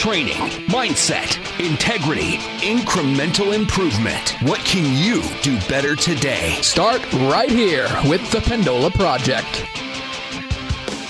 training, mindset, integrity, incremental improvement. What can you do better today? Start right here with the Pendola Project.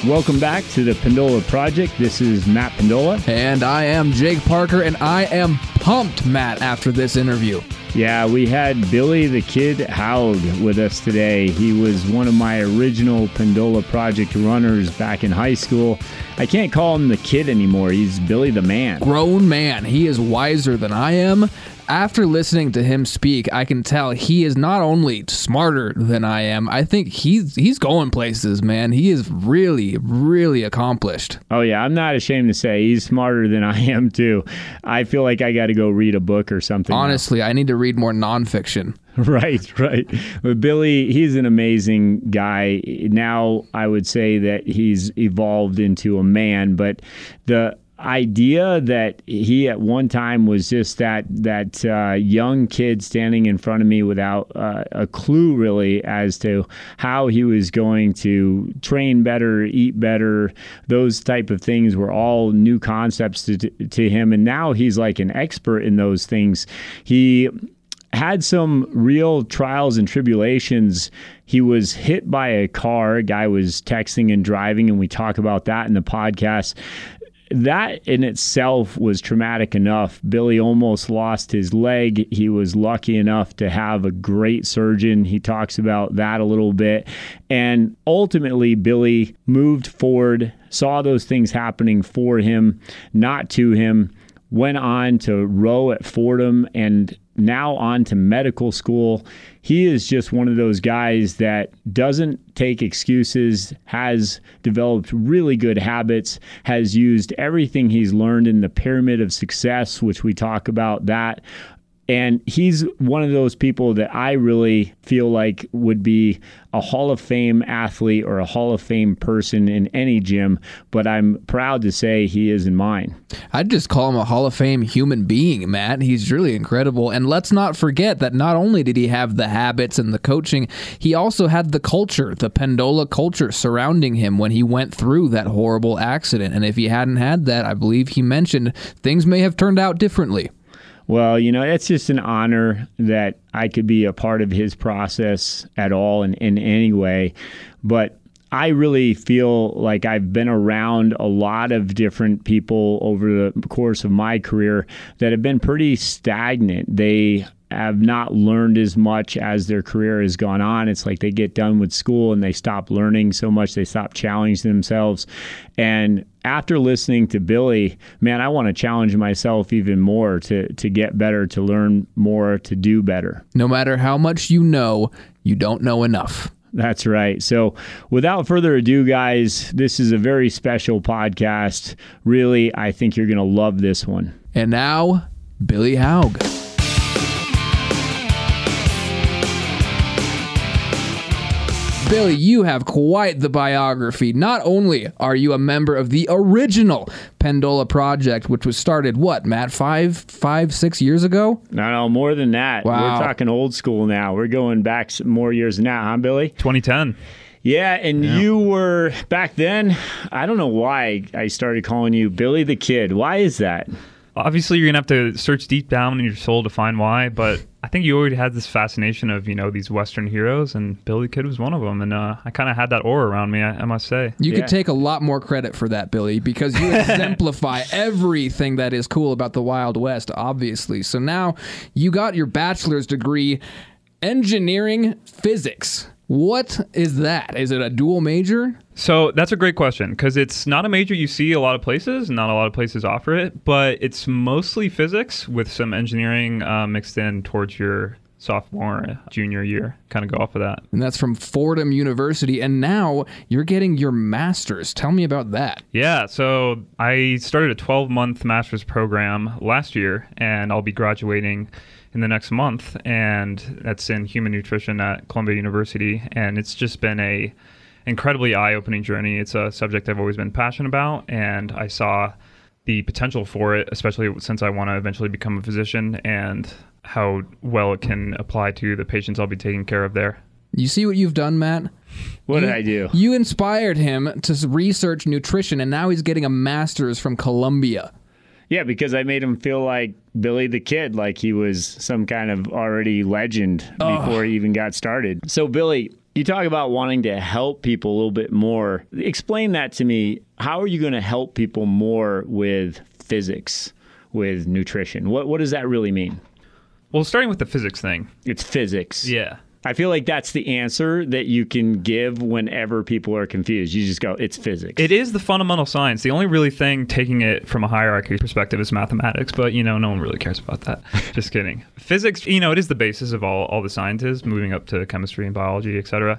Welcome back to the Pendola Project. This is Matt Pendola. And I am Jake Parker, and I am pumped, Matt, after this interview. Yeah, we had Billy the Kid Haug with us today. He was one of my original Pendola Project runners back in high school. I can't call him the kid anymore. He's Billy the man. Grown man. He is wiser than I am after listening to him speak, I can tell he is not only smarter than I am. I think he's he's going places, man. He is really, really accomplished. Oh yeah, I'm not ashamed to say he's smarter than I am too. I feel like I got to go read a book or something. Honestly, now. I need to read more nonfiction. Right, right. But Billy, he's an amazing guy. Now I would say that he's evolved into a man, but the idea that he at one time was just that that uh, young kid standing in front of me without uh, a clue really as to how he was going to train better, eat better, those type of things were all new concepts to, to him, and now he's like an expert in those things. He had some real trials and tribulations. He was hit by a car. A guy was texting and driving, and we talk about that in the podcast that in itself was traumatic enough. Billy almost lost his leg. He was lucky enough to have a great surgeon. He talks about that a little bit. And ultimately, Billy moved forward, saw those things happening for him, not to him, went on to row at Fordham and now on to medical school. He is just one of those guys that doesn't take excuses, has developed really good habits, has used everything he's learned in the pyramid of success, which we talk about that and he's one of those people that I really feel like would be a Hall of Fame athlete or a Hall of Fame person in any gym, but I'm proud to say he is in mine. I'd just call him a Hall of Fame human being, Matt. He's really incredible. And let's not forget that not only did he have the habits and the coaching, he also had the culture, the Pendola culture surrounding him when he went through that horrible accident. And if he hadn't had that, I believe he mentioned things may have turned out differently. Well, you know, it's just an honor that I could be a part of his process at all in, in any way. But I really feel like I've been around a lot of different people over the course of my career that have been pretty stagnant. They have not learned as much as their career has gone on. It's like they get done with school and they stop learning so much, they stop challenging themselves. And after listening to Billy, man, I want to challenge myself even more to to get better, to learn more, to do better. No matter how much you know, you don't know enough. That's right. So, without further ado, guys, this is a very special podcast. Really, I think you're going to love this one. And now, Billy Haug. Billy, you have quite the biography. Not only are you a member of the original Pendola Project, which was started what, Matt, five, five, six years ago? No, no, more than that. Wow. We're talking old school now. We're going back more years now, huh, Billy? 2010. Yeah, and yeah. you were back then. I don't know why I started calling you Billy the Kid. Why is that? Obviously, you're gonna have to search deep down in your soul to find why, but I think you already had this fascination of you know these Western heroes, and Billy Kid was one of them. And uh, I kind of had that aura around me. I, I must say. You yeah. could take a lot more credit for that, Billy, because you exemplify everything that is cool about the Wild West. Obviously, so now you got your bachelor's degree, engineering physics. What is that? Is it a dual major? So that's a great question because it's not a major you see a lot of places. Not a lot of places offer it, but it's mostly physics with some engineering uh, mixed in towards your sophomore, junior year. Kind of go off of that. And that's from Fordham University. And now you're getting your master's. Tell me about that. Yeah. So I started a 12 month master's program last year, and I'll be graduating in the next month, and that's in human nutrition at Columbia University. And it's just been a incredibly eye-opening journey. It's a subject I've always been passionate about, and I saw the potential for it, especially since I want to eventually become a physician, and how well it can apply to the patients I'll be taking care of there. You see what you've done, Matt? What you, did I do? You inspired him to research nutrition, and now he's getting a master's from Columbia. Yeah, because I made him feel like Billy the Kid, like he was some kind of already legend oh. before he even got started. So, Billy, you talk about wanting to help people a little bit more. Explain that to me. How are you going to help people more with physics, with nutrition? What, what does that really mean? Well, starting with the physics thing. It's physics. Yeah. I feel like that's the answer that you can give whenever people are confused. You just go, it's physics. It is the fundamental science. The only really thing taking it from a hierarchy perspective is mathematics, but you know, no one really cares about that. Just kidding. Physics, you know, it is the basis of all, all the sciences, moving up to chemistry and biology, etc.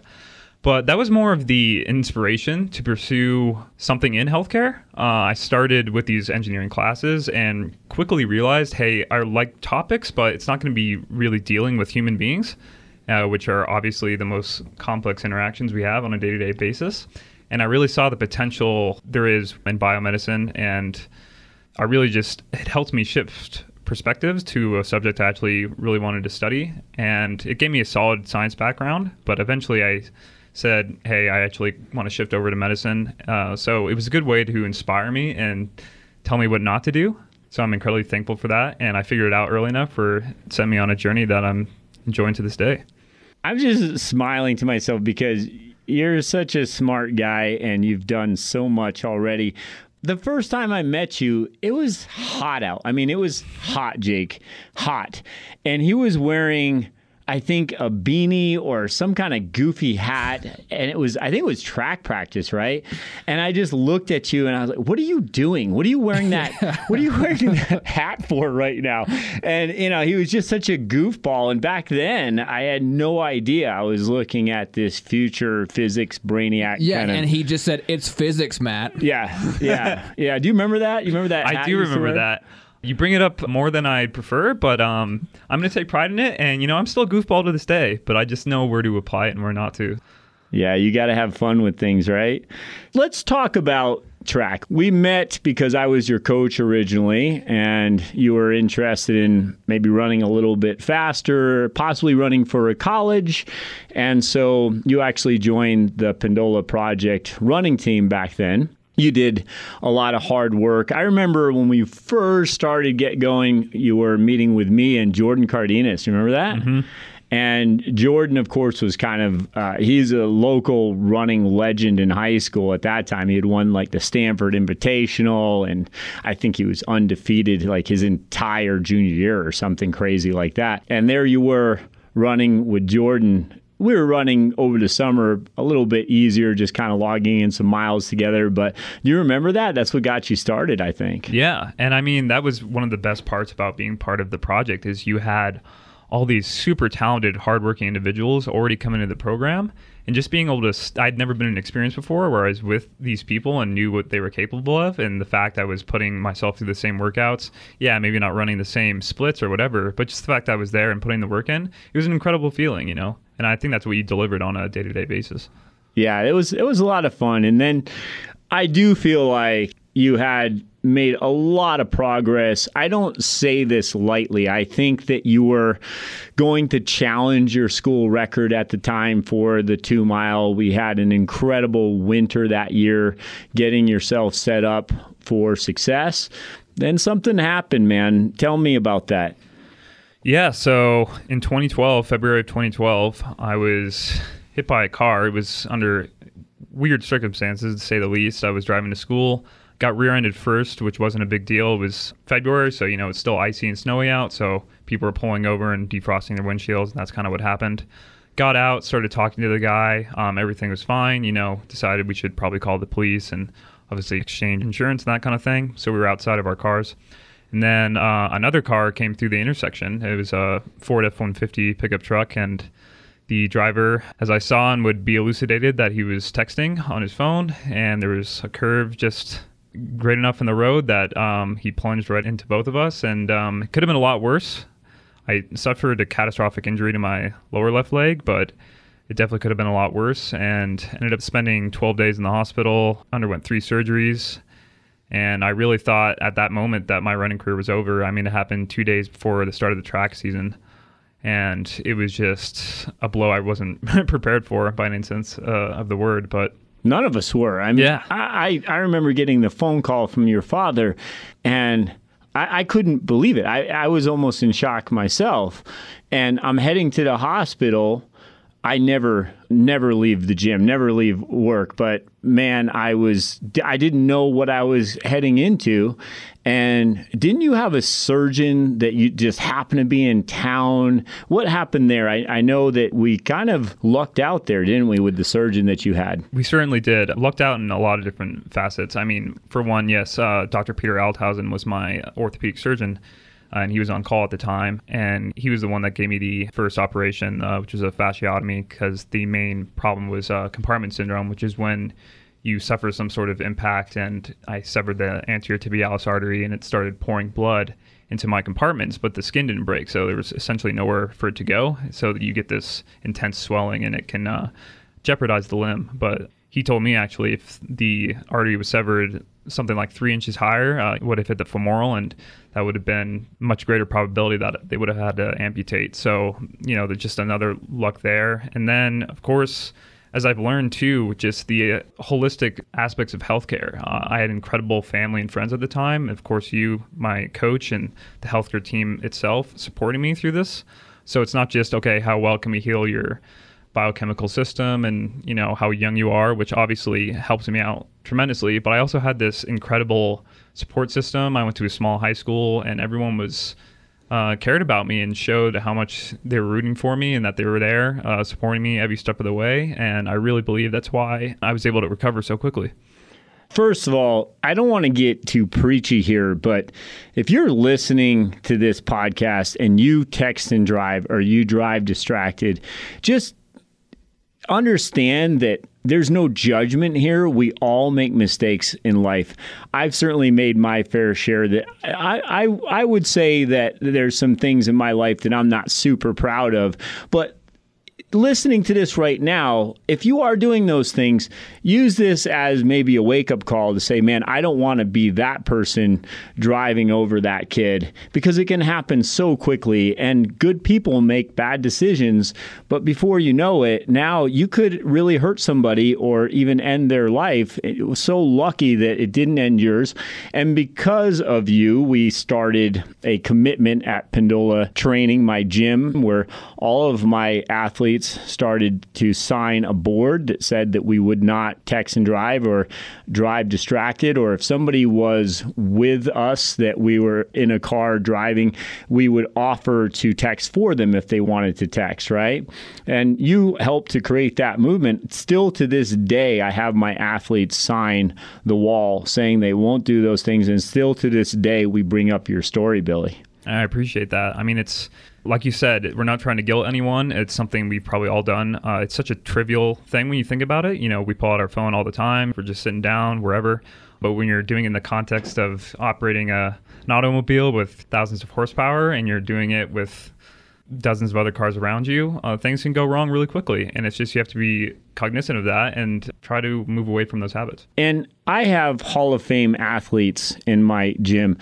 But that was more of the inspiration to pursue something in healthcare. Uh, I started with these engineering classes and quickly realized, hey, I like topics, but it's not going to be really dealing with human beings uh, which are obviously the most complex interactions we have on a day to day basis. And I really saw the potential there is in biomedicine, and I really just, it helped me shift perspectives to a subject I actually really wanted to study. And it gave me a solid science background, but eventually I said, hey, I actually want to shift over to medicine. Uh, so it was a good way to inspire me and tell me what not to do. So I'm incredibly thankful for that. And I figured it out early enough for sent me on a journey that I'm enjoying to this day. I'm just smiling to myself because you're such a smart guy and you've done so much already. The first time I met you, it was hot out. I mean, it was hot, Jake, hot. And he was wearing I think a beanie or some kind of goofy hat, and it was I think it was track practice, right? And I just looked at you and I was like, "What are you doing? What are you wearing that? what are you wearing that hat for right now?" And you know, he was just such a goofball. And back then, I had no idea I was looking at this future physics brainiac. Yeah, kind of, and he just said it's physics, Matt. Yeah, yeah, yeah. Do you remember that? You remember that? I hat do you used remember wear? that. You bring it up more than I'd prefer, but um, I'm going to take pride in it. And, you know, I'm still goofball to this day, but I just know where to apply it and where not to. Yeah, you got to have fun with things, right? Let's talk about track. We met because I was your coach originally, and you were interested in maybe running a little bit faster, possibly running for a college. And so you actually joined the Pendola Project running team back then. You did a lot of hard work. I remember when we first started get going, you were meeting with me and Jordan Cardenas. You remember that? And Jordan, of course, was kind of, uh, he's a local running legend in high school at that time. He had won like the Stanford Invitational, and I think he was undefeated like his entire junior year or something crazy like that. And there you were running with Jordan. We were running over the summer a little bit easier, just kind of logging in some miles together. But do you remember that? That's what got you started, I think. Yeah, and I mean that was one of the best parts about being part of the project is you had all these super talented, hardworking individuals already coming into the program, and just being able to. St- I'd never been in an experience before where I was with these people and knew what they were capable of, and the fact I was putting myself through the same workouts. Yeah, maybe not running the same splits or whatever, but just the fact I was there and putting the work in, it was an incredible feeling, you know. And I think that's what you delivered on a day-to-day basis. Yeah, it was it was a lot of fun. And then I do feel like you had made a lot of progress. I don't say this lightly. I think that you were going to challenge your school record at the time for the 2 mile. We had an incredible winter that year getting yourself set up for success. Then something happened, man. Tell me about that. Yeah, so in 2012, February of 2012, I was hit by a car. It was under weird circumstances, to say the least. I was driving to school, got rear-ended first, which wasn't a big deal. It was February, so you know it's still icy and snowy out, so people were pulling over and defrosting their windshields, and that's kind of what happened. Got out, started talking to the guy. Um, everything was fine. You know, decided we should probably call the police and obviously exchange insurance and that kind of thing. So we were outside of our cars. And then uh, another car came through the intersection. It was a Ford F 150 pickup truck. And the driver, as I saw and would be elucidated, that he was texting on his phone. And there was a curve just great enough in the road that um, he plunged right into both of us. And um, it could have been a lot worse. I suffered a catastrophic injury to my lower left leg, but it definitely could have been a lot worse. And ended up spending 12 days in the hospital, underwent three surgeries. And I really thought at that moment that my running career was over. I mean, it happened two days before the start of the track season. And it was just a blow I wasn't prepared for by any sense uh, of the word. But None of us were. I mean, Yeah. I, I I remember getting the phone call from your father, and I, I couldn't believe it. I, I was almost in shock myself. And I'm heading to the hospital. I never, never leave the gym, never leave work. But man, I was, I didn't know what I was heading into. And didn't you have a surgeon that you just happened to be in town? What happened there? I, I know that we kind of lucked out there, didn't we, with the surgeon that you had? We certainly did. Lucked out in a lot of different facets. I mean, for one, yes, uh, Dr. Peter Althausen was my orthopedic surgeon. Uh, and he was on call at the time. And he was the one that gave me the first operation, uh, which was a fasciotomy, because the main problem was uh, compartment syndrome, which is when you suffer some sort of impact. And I severed the anterior tibialis artery, and it started pouring blood into my compartments, but the skin didn't break, so there was essentially nowhere for it to go. So you get this intense swelling, and it can uh, jeopardize the limb. But he told me actually if the artery was severed something like three inches higher, uh, would have hit the femoral, and that would have been much greater probability that they would have had to amputate. So, you know, there's just another luck there. And then, of course, as I've learned too, just the uh, holistic aspects of healthcare. Uh, I had incredible family and friends at the time. Of course, you, my coach, and the healthcare team itself supporting me through this. So it's not just, okay, how well can we heal your biochemical system and you know how young you are which obviously helps me out tremendously. But i also had this incredible support system. I went to a small high school and everyone was uh, cared about me and showed how much they were rooting for me and that they were there uh, supporting me every step of the way. And i really believe that's why i was able to recover so quickly. First of all, I don't want to get too preachy here, but if you're listening to this podcast and you text and drive or you drive distracted, just understand that there's no judgment here. We all make mistakes in life. I've certainly made my fair share. That I, I I would say that there's some things in my life that I'm not super proud of, but listening to this right now, if you are doing those things, use this as maybe a wake up call to say, man, I don't want to be that person driving over that kid because it can happen so quickly and good people make bad decisions. But before you know it, now you could really hurt somebody or even end their life. It was so lucky that it didn't end yours. And because of you, we started a commitment at Pendola Training, my gym, where all of my athletes started to sign a board that said that we would not text and drive or drive distracted, or if somebody was with us that we were in a car driving, we would offer to text for them if they wanted to text, right? And you helped to create that movement. Still to this day, I have my athletes sign the wall saying they won't do those things. And still to this day, we bring up your story, Billy. I appreciate that. I mean, it's like you said, we're not trying to guilt anyone. It's something we've probably all done. Uh, it's such a trivial thing when you think about it. You know, we pull out our phone all the time. We're just sitting down wherever. But when you're doing it in the context of operating a, an automobile with thousands of horsepower and you're doing it with dozens of other cars around you, uh, things can go wrong really quickly. And it's just you have to be cognizant of that and try to move away from those habits. And I have Hall of Fame athletes in my gym,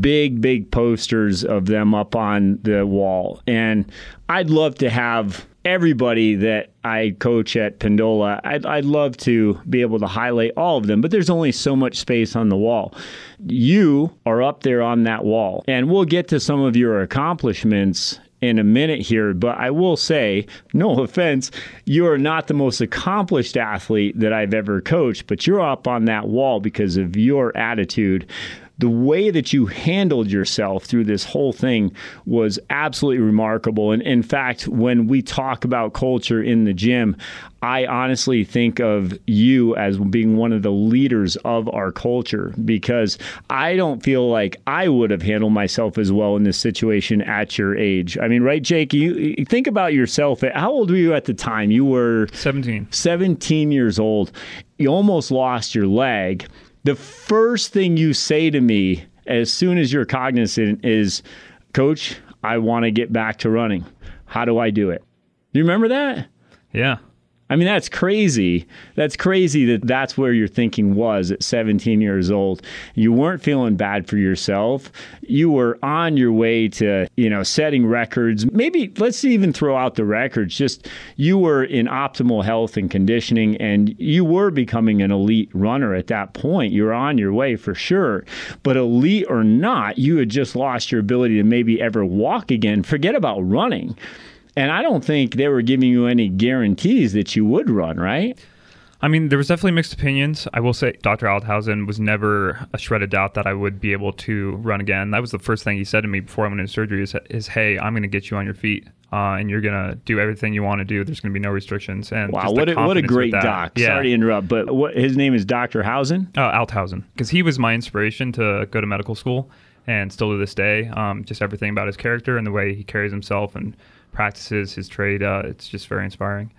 big, big posters of them up on the wall. And I'd love to have everybody that I coach at Pendola, I'd, I'd love to be able to highlight all of them, but there's only so much space on the wall. You are up there on that wall, and we'll get to some of your accomplishments in a minute here, but I will say, no offense, you are not the most accomplished athlete that I've ever coached, but you're up on that wall because of your attitude the way that you handled yourself through this whole thing was absolutely remarkable. And in fact, when we talk about culture in the gym, I honestly think of you as being one of the leaders of our culture because I don't feel like I would have handled myself as well in this situation at your age. I mean, right, Jake? You, you think about yourself. How old were you at the time? You were 17. 17 years old. You almost lost your leg the first thing you say to me as soon as you're cognizant is, Coach, I want to get back to running. How do I do it? Do you remember that? Yeah. I mean, that's crazy. That's crazy that that's where your thinking was at 17 years old. You weren't feeling bad for yourself. You were on your way to, you know, setting records. Maybe let's even throw out the records. Just you were in optimal health and conditioning and you were becoming an elite runner at that point. You were on your way for sure. But elite or not, you had just lost your ability to maybe ever walk again. Forget about running. And I don't think they were giving you any guarantees that you would run, right? I mean, there was definitely mixed opinions. I will say Dr. Althausen was never a shred of doubt that I would be able to run again. That was the first thing he said to me before I went into surgery is, is hey, I'm going to get you on your feet. Uh, and you're gonna do everything you want to do. There's gonna be no restrictions. And wow, what a, what a great doc! Yeah. Sorry to interrupt, but what, his name is Dr. Hausen. Oh, Althausen, because he was my inspiration to go to medical school, and still to this day, um, just everything about his character and the way he carries himself and practices his trade. Uh, it's just very inspiring.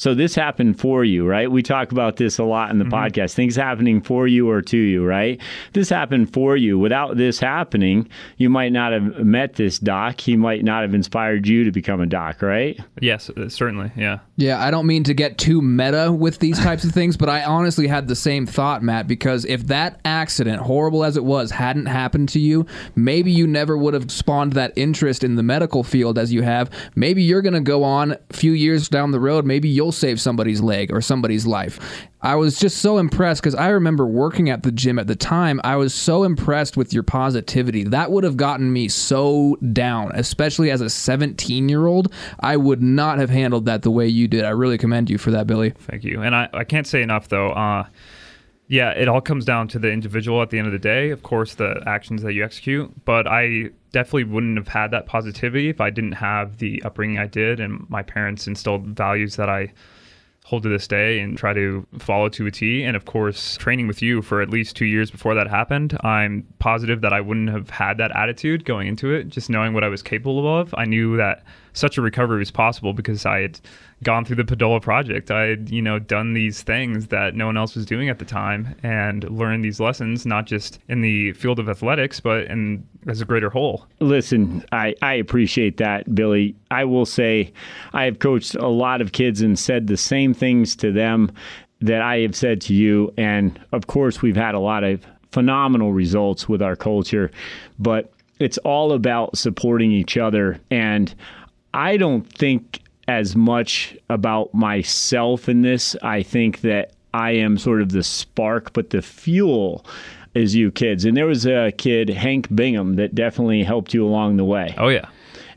So this happened for you, right? We talk about this a lot in the mm-hmm. podcast. Things happening for you or to you, right? This happened for you. Without this happening, you might not have met this doc. He might not have inspired you to become a doc, right? Yes, uh, certainly. Yeah. Yeah, I don't mean to get too meta with these types of things, but I honestly had the same thought, Matt, because if that accident, horrible as it was, hadn't happened to you, maybe you never would have spawned that interest in the medical field as you have. Maybe you're going to go on a few years down the road, maybe you'll save somebody's leg or somebody's life. I was just so impressed because I remember working at the gym at the time. I was so impressed with your positivity. That would have gotten me so down, especially as a 17 year old. I would not have handled that the way you did. I really commend you for that, Billy. Thank you. And I, I can't say enough, though. Uh, yeah, it all comes down to the individual at the end of the day. Of course, the actions that you execute, but I definitely wouldn't have had that positivity if I didn't have the upbringing I did and my parents instilled values that I hold to this day and try to follow to a T. And of course, training with you for at least two years before that happened, I'm positive that I wouldn't have had that attitude going into it, just knowing what I was capable of. I knew that such a recovery was possible because I had gone through the Pendola project. I had, you know, done these things that no one else was doing at the time and learned these lessons, not just in the field of athletics, but in as a greater whole. Listen, I, I appreciate that, Billy. I will say I have coached a lot of kids and said the same things to them that I have said to you. And of course, we've had a lot of phenomenal results with our culture, but it's all about supporting each other. And I don't think as much about myself in this. I think that I am sort of the spark, but the fuel is you kids. And there was a kid, Hank Bingham, that definitely helped you along the way. Oh, yeah.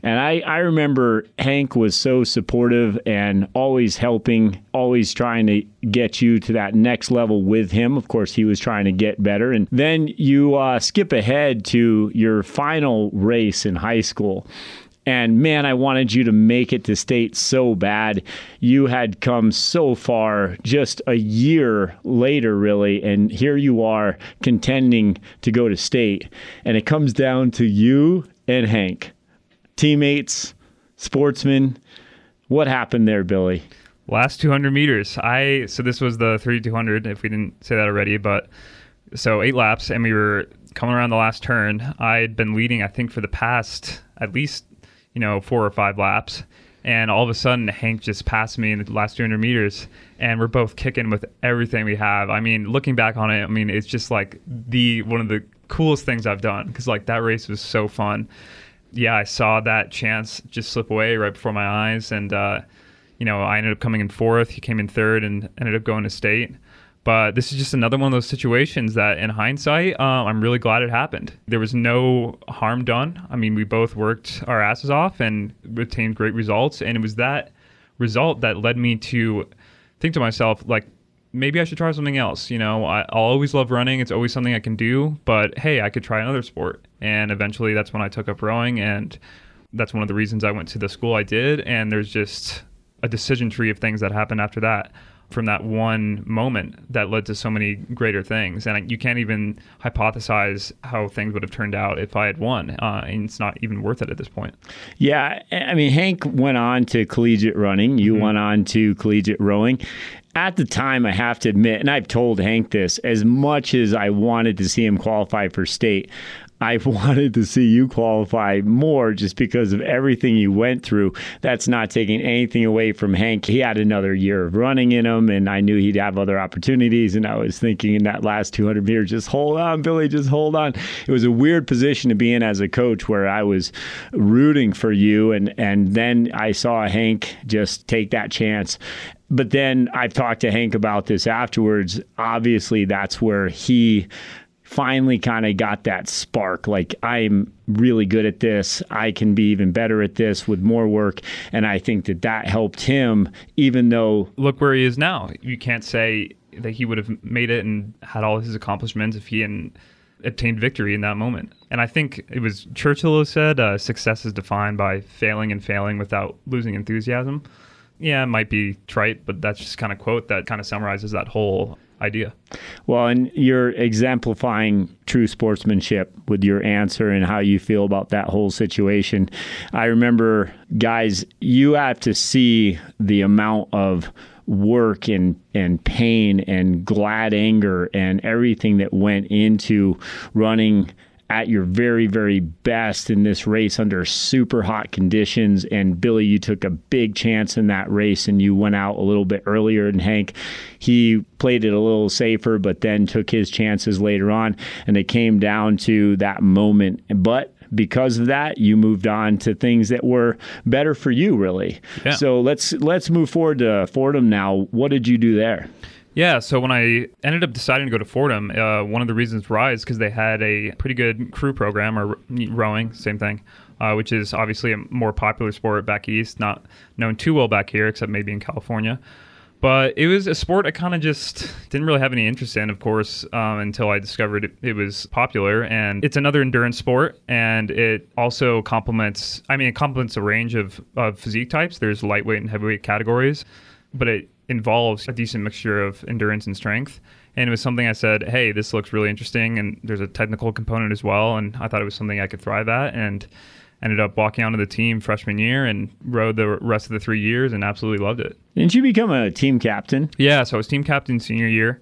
And I, I remember Hank was so supportive and always helping, always trying to get you to that next level with him. Of course, he was trying to get better. And then you uh, skip ahead to your final race in high school. And man, I wanted you to make it to state so bad. You had come so far just a year later, really. And here you are contending to go to state. And it comes down to you and Hank, teammates, sportsmen. What happened there, Billy? Last 200 meters. I so this was the 3200 if we didn't say that already, but so eight laps and we were coming around the last turn. I'd been leading I think for the past at least you know, four or five laps. And all of a sudden, Hank just passed me in the last 200 meters, and we're both kicking with everything we have. I mean, looking back on it, I mean, it's just like the one of the coolest things I've done because like that race was so fun. Yeah, I saw that chance just slip away right before my eyes, and uh, you know, I ended up coming in fourth. He came in third, and ended up going to state. But this is just another one of those situations that, in hindsight, uh, I'm really glad it happened. There was no harm done. I mean, we both worked our asses off and obtained great results. And it was that result that led me to think to myself, like, maybe I should try something else. You know, I, will always love running. It's always something I can do. But hey, I could try another sport. And eventually, that's when I took up rowing. And that's one of the reasons I went to the school I did. And there's just a decision tree of things that happened after that from that one moment that led to so many greater things. And you can't even hypothesize how things would have turned out if I had won. Uh, and it's not even worth it at this point. Yeah. I mean, Hank went on to collegiate running, you mm-hmm. went on to collegiate rowing. at the time, I have to admit, and I've told Hank this, as much as I wanted to see him qualify for state, I wanted to see you qualify more just because of everything you went through. That's not taking anything away from Hank. He had another year of running in him, and I knew he'd have other opportunities. And I was thinking in that last 200 meters, just hold on, Billy, just hold on. It was a weird position to be in as a coach where I was rooting for you. And, and then I saw Hank just take that chance but then I've talked to Hank about this afterwards. Obviously, that's where he finally kind of got that spark like I'm really good at this. I can be even better at this with more work. And I think that that helped him, even though. Look where he is now. You can't say that he would have made it and had all his accomplishments if he hadn't obtained victory in that moment. And I think it was Churchill who said uh, success is defined by failing and failing without losing enthusiasm. Yeah, it might be trite, but that's just kind of quote that kind of summarizes that whole idea. Well, and you're exemplifying true sportsmanship with your answer and how you feel about that whole situation. I remember, guys, you have to see the amount of work and and pain and glad anger and everything that went into running at your very, very best in this race under super hot conditions. And Billy, you took a big chance in that race and you went out a little bit earlier than Hank. He played it a little safer, but then took his chances later on. And it came down to that moment. But because of that, you moved on to things that were better for you, really. Yeah. So let's let's move forward to Fordham now. What did you do there? Yeah, so when I ended up deciding to go to Fordham, uh, one of the reasons why is because they had a pretty good crew program or rowing, same thing, uh, which is obviously a more popular sport back east, not known too well back here, except maybe in California. But it was a sport I kind of just didn't really have any interest in, of course, um, until I discovered it, it, was popular. And it's another endurance sport, and it also complements. I mean, it complements a range of, of physique types. There's lightweight and heavyweight categories, but it involves a decent mixture of endurance and strength. And it was something I said, hey, this looks really interesting. And there's a technical component as well. And I thought it was something I could thrive at. And ended up walking onto the team freshman year and rode the rest of the three years and absolutely loved it. Didn't you become a team captain? Yeah. So I was team captain senior year.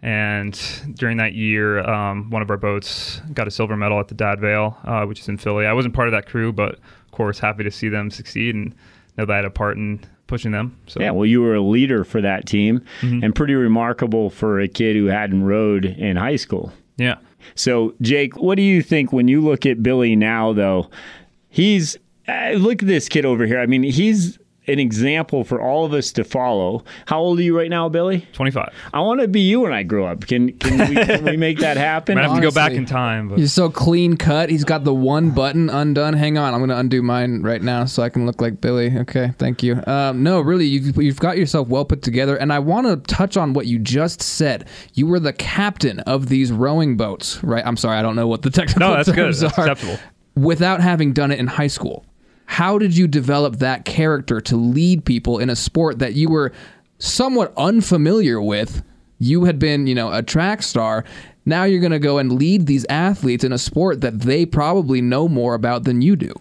And during that year, um, one of our boats got a silver medal at the Dad Vail, uh, which is in Philly. I wasn't part of that crew, but of course, happy to see them succeed and know that I had a part in pushing them. So yeah, well, you were a leader for that team, mm-hmm. and pretty remarkable for a kid who hadn't rowed in high school. Yeah. So Jake, what do you think when you look at Billy now? Though he's uh, look at this kid over here. I mean, he's an example for all of us to follow. How old are you right now, Billy? 25. I want to be you when I grow up. Can can we, can we make that happen? I have Honestly, to go back in time. But. He's so clean cut. He's got the one button undone. Hang on, I'm going to undo mine right now so I can look like Billy. Okay, thank you. Um, no, really, you've, you've got yourself well put together. And I want to touch on what you just said. You were the captain of these rowing boats, right? I'm sorry, I don't know what the technical no, that's terms good. That's are. acceptable. Without having done it in high school. How did you develop that character to lead people in a sport that you were somewhat unfamiliar with? You had been, you know, a track star. Now you're going to go and lead these athletes in a sport that they probably know more about than you do.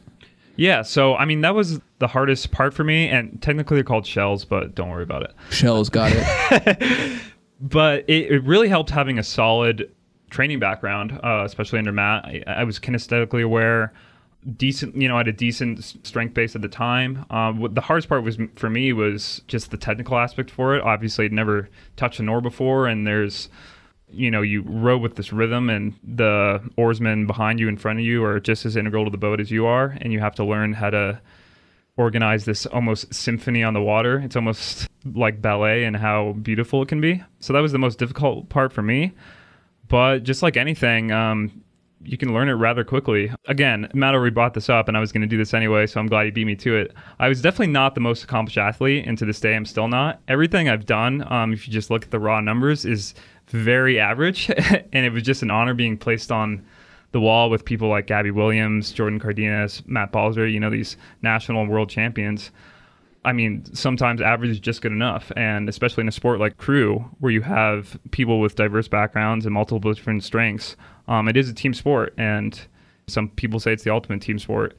Yeah, so I mean that was the hardest part for me, and technically they're called shells, but don't worry about it. Shells, got it. but it, it, really helped having a solid training background, uh, especially under Matt. I, I was kinesthetically aware decent you know at a decent strength base at the time. Um, what the hardest part was for me was just the technical aspect for it. Obviously i'd never touched an oar before and there's you know you row with this rhythm and the oarsmen behind you in front of you are just as integral to the boat as you are and you have to learn how to organize this almost symphony on the water. It's almost like ballet and how beautiful it can be. So that was the most difficult part for me. But just like anything um, you can learn it rather quickly. Again, Matt already brought this up, and I was going to do this anyway, so I'm glad he beat me to it. I was definitely not the most accomplished athlete, and to this day, I'm still not. Everything I've done, um, if you just look at the raw numbers, is very average, and it was just an honor being placed on the wall with people like Gabby Williams, Jordan Cardenas, Matt Balzer, you know, these national and world champions. I mean, sometimes average is just good enough. And especially in a sport like crew, where you have people with diverse backgrounds and multiple different strengths, um, it is a team sport. And some people say it's the ultimate team sport.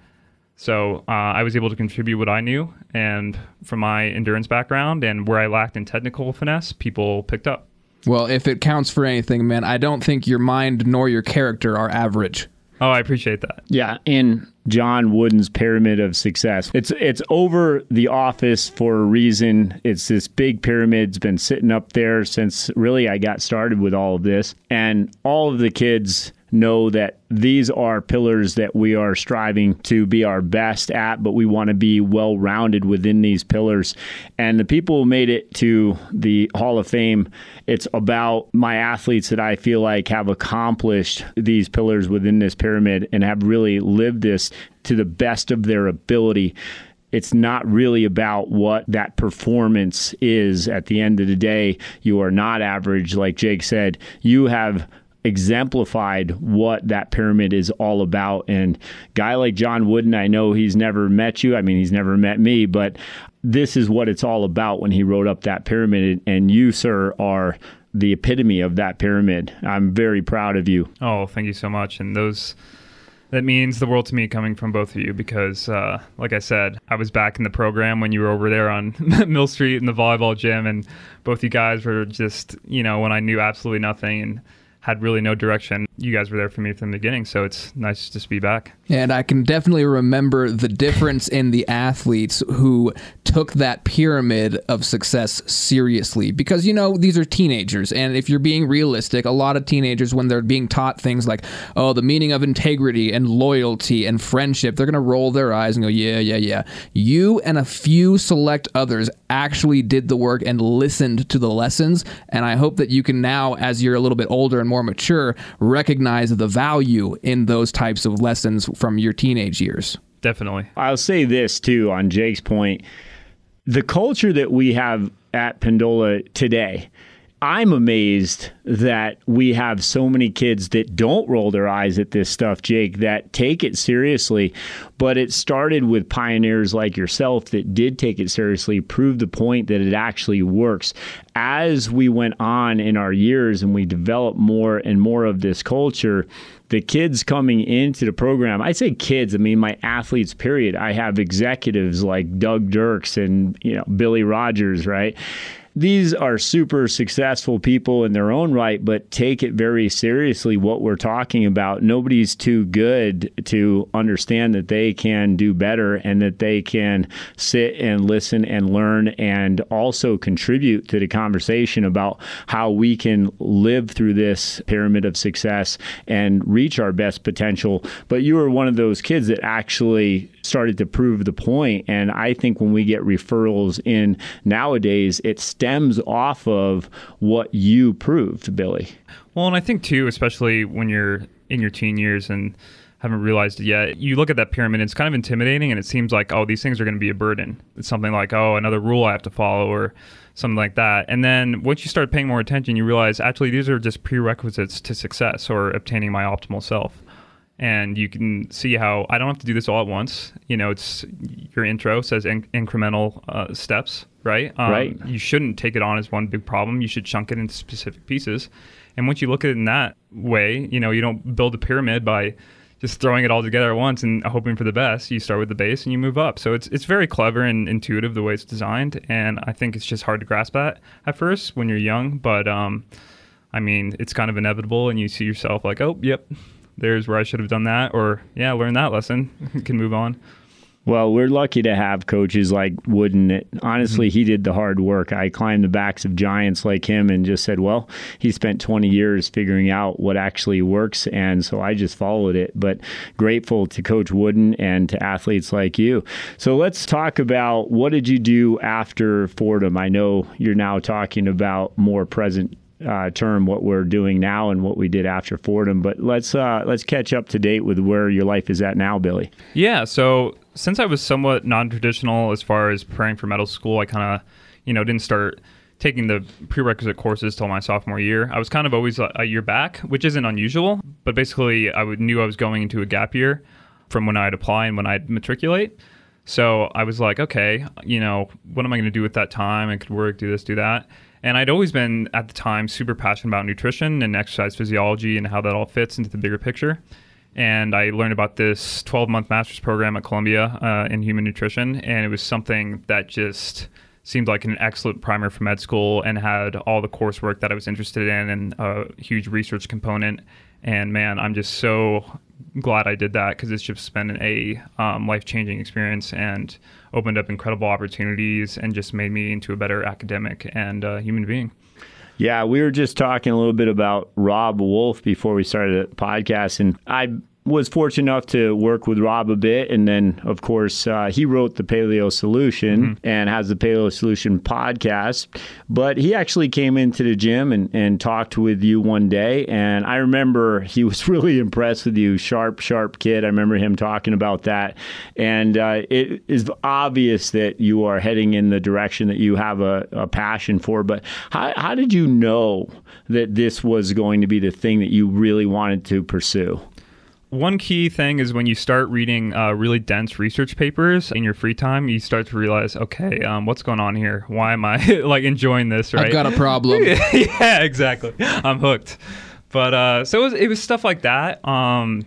So uh, I was able to contribute what I knew, and from my endurance background and where I lacked in technical finesse, people picked up. Well, if it counts for anything, man, I don't think your mind nor your character are average. Oh, I appreciate that. Yeah, in John Wooden's pyramid of success. It's it's over the office for a reason. It's this big pyramid. It's been sitting up there since really I got started with all of this. And all of the kids know that these are pillars that we are striving to be our best at, but we want to be well rounded within these pillars. And the people who made it to the Hall of Fame, it's about my athletes that I feel like have accomplished these pillars within this pyramid and have really lived this to the best of their ability it's not really about what that performance is at the end of the day. You are not average, like Jake said. You have exemplified what that pyramid is all about. And guy like John Wooden, I know he's never met you. I mean, he's never met me, but this is what it's all about when he wrote up that pyramid. And you, sir, are the epitome of that pyramid. I'm very proud of you. Oh, thank you so much. And those that means the world to me coming from both of you because, uh, like I said, I was back in the program when you were over there on Mill Street in the volleyball gym, and both you guys were just, you know, when I knew absolutely nothing and had really no direction. You guys were there for me from the beginning, so it's nice to just be back. And I can definitely remember the difference in the athletes who took that pyramid of success seriously because you know these are teenagers and if you're being realistic a lot of teenagers when they're being taught things like oh the meaning of integrity and loyalty and friendship they're going to roll their eyes and go yeah yeah yeah you and a few select others actually did the work and listened to the lessons and I hope that you can now as you're a little bit older and more mature recognize the value in those types of lessons from your teenage years Definitely. I'll say this too on Jake's point the culture that we have at Pendola today, I'm amazed that we have so many kids that don't roll their eyes at this stuff, Jake, that take it seriously. But it started with pioneers like yourself that did take it seriously, prove the point that it actually works. As we went on in our years and we developed more and more of this culture, the kids coming into the program, I say kids, I mean my athletes, period. I have executives like Doug Dirks and you know Billy Rogers, right? These are super successful people in their own right, but take it very seriously what we're talking about. Nobody's too good to understand that they can do better and that they can sit and listen and learn and also contribute to the conversation about how we can live through this pyramid of success and reach our best potential. But you are one of those kids that actually started to prove the point. And I think when we get referrals in nowadays, it stems off of what you proved, Billy. Well, and I think too, especially when you're in your teen years and haven't realized it yet. You look at that pyramid, it's kind of intimidating, and it seems like, oh, these things are going to be a burden. It's something like, oh, another rule I have to follow, or something like that. And then once you start paying more attention, you realize actually these are just prerequisites to success or obtaining my optimal self and you can see how I don't have to do this all at once. You know, it's your intro says in- incremental uh, steps, right? Um, right. You shouldn't take it on as one big problem. You should chunk it into specific pieces. And once you look at it in that way, you know, you don't build a pyramid by just throwing it all together at once and hoping for the best. You start with the base and you move up. So it's it's very clever and intuitive the way it's designed, and I think it's just hard to grasp that at first when you're young. But um, I mean, it's kind of inevitable, and you see yourself like, oh, yep, there's where I should have done that, or yeah, learn that lesson, can move on. Well, we're lucky to have coaches like Wooden. honestly, mm-hmm. he did the hard work. I climbed the backs of giants like him and just said, well, he spent 20 years figuring out what actually works. And so I just followed it. But grateful to Coach Wooden and to athletes like you. So let's talk about what did you do after Fordham? I know you're now talking about more present uh, term what we're doing now and what we did after Fordham. But let's uh, let's catch up to date with where your life is at now, Billy. Yeah. So since I was somewhat non-traditional as far as preparing for medical school, I kind of you know didn't start taking the prerequisite courses till my sophomore year. I was kind of always a, year back, which isn't unusual. But basically, I knew I was going into a gap year from when I'd apply and when I'd matriculate. So I was like, okay, you know, what am I going to do with that time? I could work, do this, do that. And I'd always been, at the time, super passionate about nutrition and exercise physiology and how that all fits into the bigger picture. and I learned about this 12 month master's program at Columbia uh, in human nutrition, and it was something that just seemed like an excellent primer for med school and had all the coursework that I was interested in and a huge research component. And man, I'm just so glad I did that because it's just been a um, life changing experience and opened up incredible opportunities and just made me into a better academic and uh, human being. Yeah, we were just talking a little bit about Robb Wolf before we started the podcast, and I was fortunate enough to work with Robb a bit. And then, of course, uh, he wrote the Paleo Solution mm-hmm. and has the Paleo Solution podcast. But he actually came into the gym and, and talked with you one day. And I remember he was really impressed with you. Sharp, sharp kid. I remember him talking about that. And uh, it is obvious that you are heading in the direction that you have a, a passion for. But how, how did you know that this was going to be the thing that you really wanted to pursue? One key thing is when you start reading uh, really dense research papers in your free time, you start to realize, okay, um, what's going on here? Why am I like enjoying this? Right? I've got a problem. yeah, exactly. I'm hooked. But uh, so it was, it was, stuff like that. Um,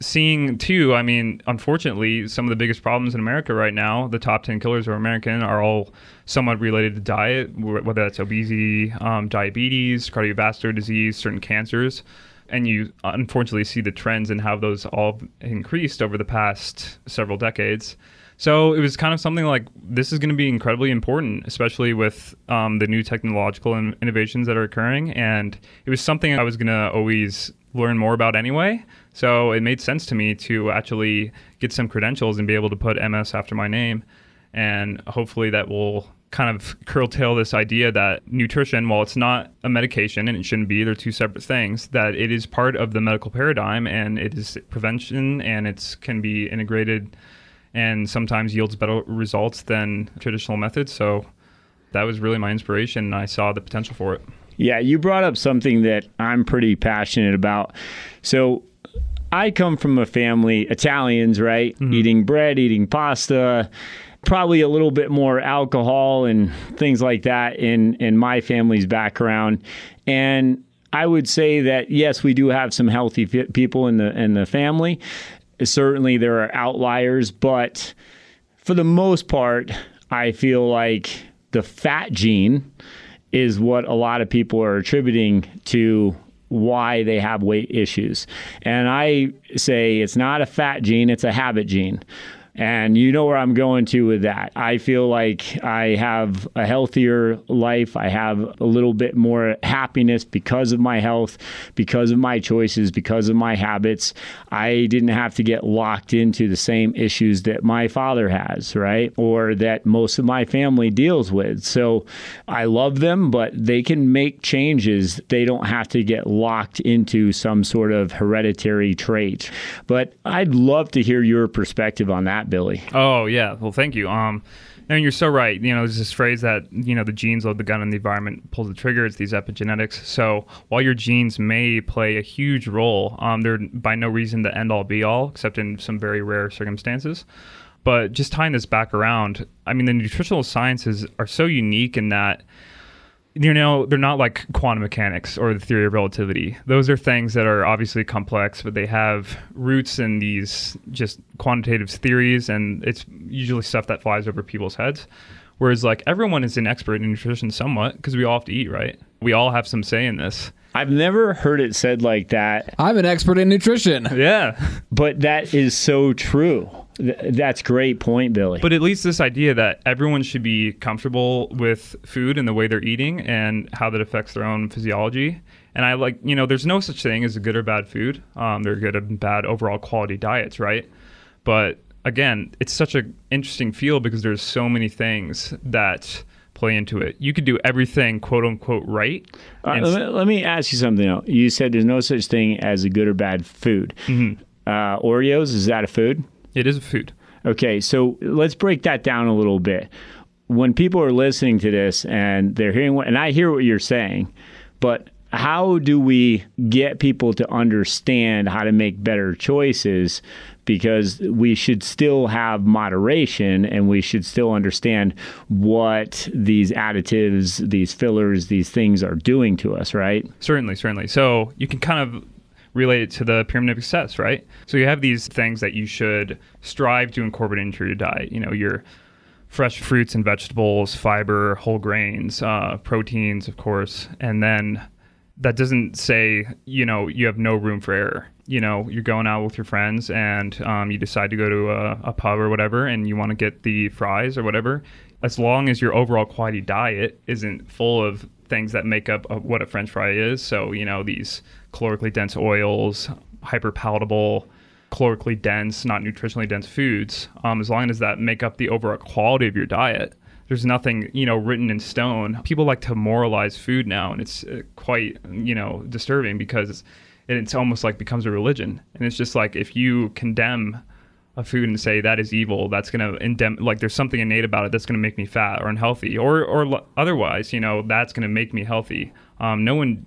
seeing too, I mean, unfortunately, some of the biggest problems in America right now, the top 10 killers of American, are all somewhat related to diet, whether that's obesity, um, diabetes, cardiovascular disease, certain cancers and you unfortunately see the trends and how those all increased over the past several decades. So it was kind of something like this is going to be incredibly important, especially with um, the new technological in- innovations that are occurring. And it was something I was going to always learn more about anyway. So it made sense to me to actually get some credentials and be able to put MS after my name. And hopefully that will kind of curtail this idea that nutrition, while it's not a medication and it shouldn't be, they're two separate things, that it is part of the medical paradigm and it is prevention and it can be integrated and sometimes yields better results than traditional methods. So that was really my inspiration and I saw the potential for it. Yeah, you brought up something that I'm pretty passionate about. So I come from a family, Italians, right? Mm-hmm. Eating bread, eating pasta probably a little bit more alcohol and things like that in in my family's background and I would say that yes we do have some healthy people in the in the family certainly there are outliers but for the most part I feel like the fat gene is what a lot of people are attributing to why they have weight issues. And I say it's not a fat gene, it's a habit gene. And you know where I'm going to with that. I feel like I have a healthier life. I have a little bit more happiness because of my health, because of my choices, because of my habits. I didn't have to get locked into the same issues that my father has, right? Or that most of my family deals with. So I love them, but they can make changes. They don't have to get locked into some sort of hereditary trait. But I'd love to hear your perspective on that that, Billy. Oh yeah, well thank you. Um, and you're so right. You know, there's this phrase that you know the genes load the gun and the environment pulls the trigger. It's these epigenetics. So while your genes may play a huge role, um, they're by no reason the end all be all, except in some very rare circumstances. But just tying this back around, I mean, the nutritional sciences are so unique in that you know they're not like quantum mechanics or the theory of relativity those are things that are obviously complex but they have roots in these just quantitative theories and it's usually stuff that flies over people's heads whereas like everyone is an expert in nutrition somewhat because we all have to eat right we all have some say in this I've never heard it said like that. I'm an expert in nutrition. Yeah. But that is so true. That's great point, Billy. But at least this idea that everyone should be comfortable with food and the way they're eating and how that affects their own physiology. And I like, you know, there's no such thing as a good or bad food. Um, they're good and bad overall quality diets, right? But again, it's such an interesting field because there's so many things that play into it. You could do everything quote unquote right. Uh, let, me, let, me, ask you something. Else. You said there's no such thing as a good or bad food. Mm-hmm. Uh, Oreos is that a food? It is a food. Okay, so let's break that down a little bit. When people are listening to this and they're hearing what, and I hear what you're saying, but how do we get people to understand how to make better choices? Because we should still have moderation and we should still understand what these additives, these fillers, these things are doing to us, right? Certainly, certainly. So you can kind of relate it to the pyramid of success, right? So you have these things that you should strive to incorporate into your diet. You know, your fresh fruits and vegetables, fiber, whole grains, uh, proteins, of course, and then that doesn't say you know you have no room for error you know you're going out with your friends and um, you decide to go to a, a pub or whatever and you want to get the fries or whatever as long as your overall quality diet isn't full of things that make up what a french fry is so you know these calorically dense oils, hyperpalatable, calorically dense, not nutritionally dense foods, um, as long as that make up the overall quality of your diet. There's nothing, you know, written in stone. People like to moralize food now, and it's uh, quite, you know, disturbing because it's, it's almost like becomes a religion. And it's just like if you condemn a food and say that is evil that's going to indem- like there's something innate about it that's going to make me fat or unhealthy or or otherwise you know that's going to make me healthy um, no one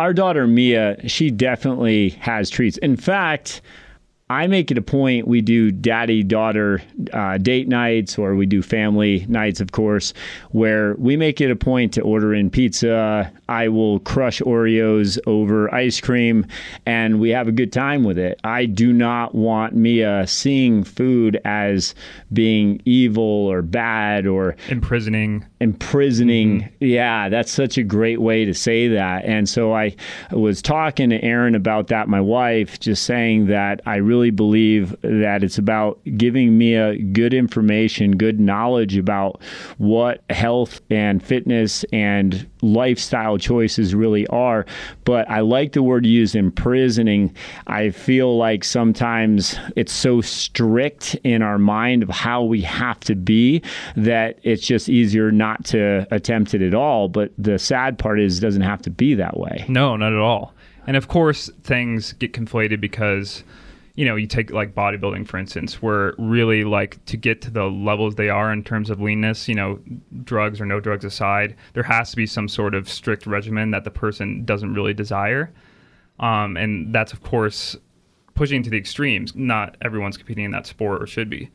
our daughter Mia, she definitely has treats. In fact, I make it a point we do daddy daughter uh, date nights or we do family nights, of course, where we make it a point to order in pizza. I will crush Oreos over ice cream and we have a good time with it. I do not want Mia seeing food as being evil or bad or imprisoning. Imprisoning. Mm-hmm. Yeah, that's such a great way to say that. And so I was talking to Erin about that, my wife, just saying that I really really believe that it's about giving Mia good information, good knowledge about what health and fitness and lifestyle choices really are. But I like the word used imprisoning. I feel like sometimes it's so strict in our mind of how we have to be that it's just easier not to attempt it at all. But the sad part is it doesn't have to be that way. No, not at all. And of course, things get conflated because you know, you take like bodybuilding, for instance, where really like to get to the levels they are in terms of leanness, you know, drugs or no drugs aside, there has to be some sort of strict regimen that the person doesn't really desire. Um, and that's, of course, pushing to the extremes. Not everyone's competing in that sport or should be.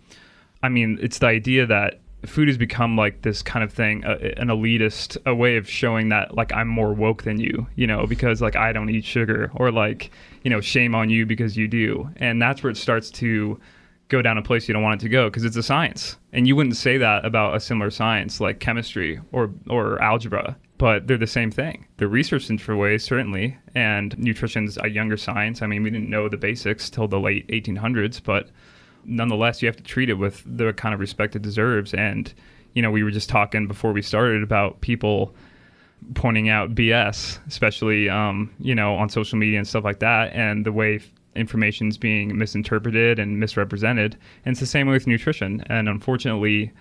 I mean, it's the idea that food has become like this kind of thing, uh, an elitist, a way of showing that like I'm more woke than you, you know, because like I don't eat sugar or like, you know, shame on you because you do. And that's where it starts to go down a place you don't want it to go because it's a science. And you wouldn't say that about a similar science like chemistry or or algebra, but they're the same thing. They're researched in different ways, certainly, and nutrition's a younger science. I mean, we didn't know the basics till the late 1800s, but nonetheless, you have to treat it with the kind of respect it deserves. And, you know, we were just talking before we started about people pointing out BS, especially, um, you know, on social media and stuff like that, and the way information is being misinterpreted and misrepresented. And it's the same way with nutrition. And unfortunately,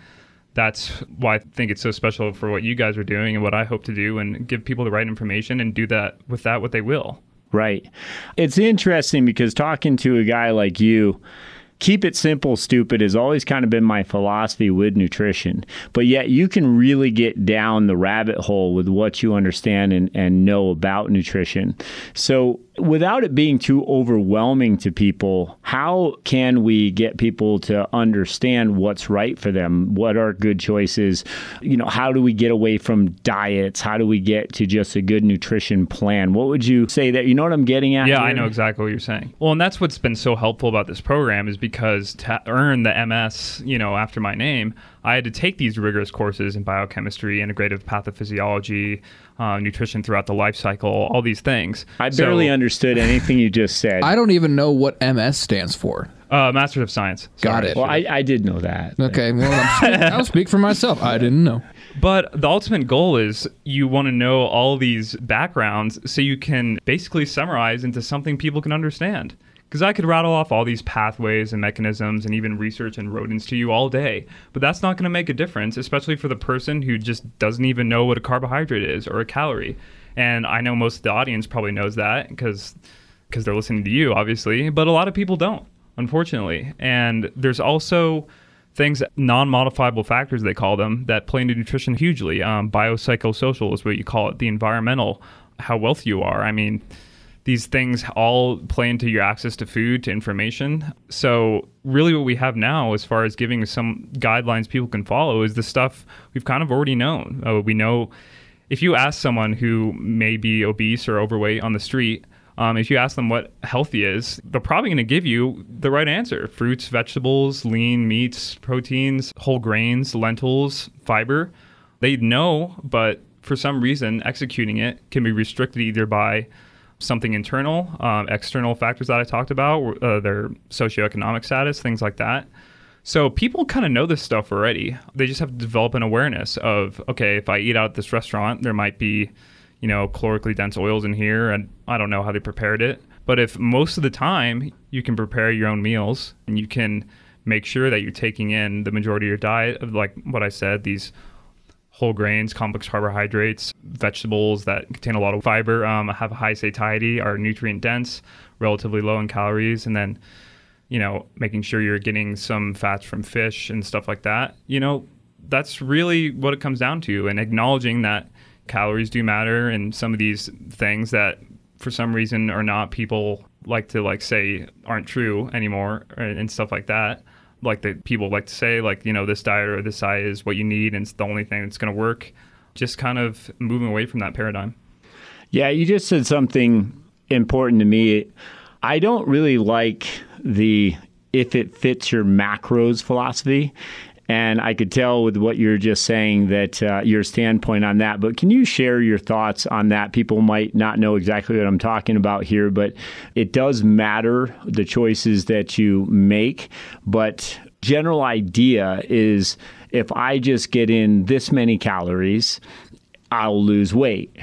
that's why I think it's so special for what you guys are doing and what I hope to do and give people the right information and do that with that what they will. Right. It's interesting because talking to a guy like you, keep it simple, stupid has always kind of been my philosophy with nutrition. But yet you can really get down the rabbit hole with what you understand and, and know about nutrition. So without it being too overwhelming to people, how can we get people to understand what's right for them? What are good choices? You know, how do we get away from diets? How do we get to just a good nutrition plan? What would you say that you know what I'm getting at? Yeah, here? I know exactly what you're saying. Well, and that's what's been so helpful about this program is because to earn the MS, you know, after my name, I had to take these rigorous courses in biochemistry, integrative pathophysiology, uh, nutrition throughout the life cycle, all these things. I barely so, understood anything you just said. I don't even know what MS stands for. Uh, Masters of Science. Sorry, Got it. Well, I, I did know that. Okay, well, I'll speak for myself. I didn't know. But the ultimate goal is you want to know all these backgrounds so you can basically summarize into something people can understand. Because I could rattle off all these pathways and mechanisms and even research and rodents to you all day, but that's not going to make a difference, especially for the person who just doesn't even know what a carbohydrate is or a calorie. And I know most of the audience probably knows that because because they're listening to you, obviously, but a lot of people don't. unfortunately. And there's also things, non modifiable factors, they call them, that play into nutrition hugely. Um, biopsychosocial is what you call it, the environmental, how wealthy you are. I mean, these things all play into your access to food, to information. So, really, what we have now, as far as giving some guidelines people can follow, is the stuff we've kind of already known. Uh, we know if you ask someone who may be obese or overweight on the street, um, if you ask them what healthy is, they're probably going to give you the right answer fruits, vegetables, lean meats, proteins, whole grains, lentils, fiber. They know, but for some reason, executing it can be restricted either by something internal, um, external factors that I talked about, uh, their socioeconomic status, things like that. So people kind of know this stuff already. They just have to develop an awareness of okay, if I eat out at this restaurant, there might be, you know, calorically dense oils in here, and I don't know how they prepared it. But if most of the time you can prepare your own meals and you can make sure that you're taking in the majority of your diet of like what I said, these whole grains, complex carbohydrates, vegetables that contain a lot of fiber, um, have a high satiety, are nutrient dense, relatively low in calories, and then, you know, making sure you're getting some fats from fish and stuff like that. You know, that's really what it comes down to, and acknowledging that calories do matter and some of these things that for some reason are not people like to like say aren't true anymore and stuff like that like the people like to say, like, you know, this diet or this diet is what you need and it's the only thing that's going to work. Just kind of moving away from that paradigm. Yeah, you just said something important to me. I don't really like the if it fits your macros philosophy. And I could tell with what you're just saying that uh, your standpoint on that. But can you share your thoughts on that? People might not know exactly what I'm talking about here, but it does matter the choices that you make. But general idea is if I just get in this many calories, I'll lose weight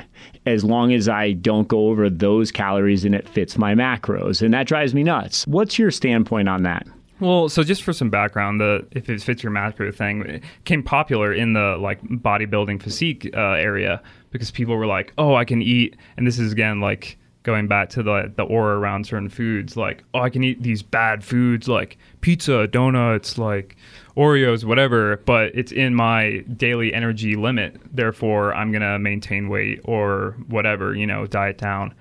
as long as I don't go over those calories and it fits my macros. And that drives me nuts. What's your standpoint on that? Well, so just for some background, the if it fits your macro thing it became popular in the like bodybuilding physique uh, area because people were like, "Oh, I can eat," and this is again like going back to the the aura around certain foods, like, "Oh, I can eat these bad foods like pizza, donuts, like Oreos, whatever, but it's in my daily energy limit. Therefore, I'm gonna maintain weight or whatever, you know, diet down."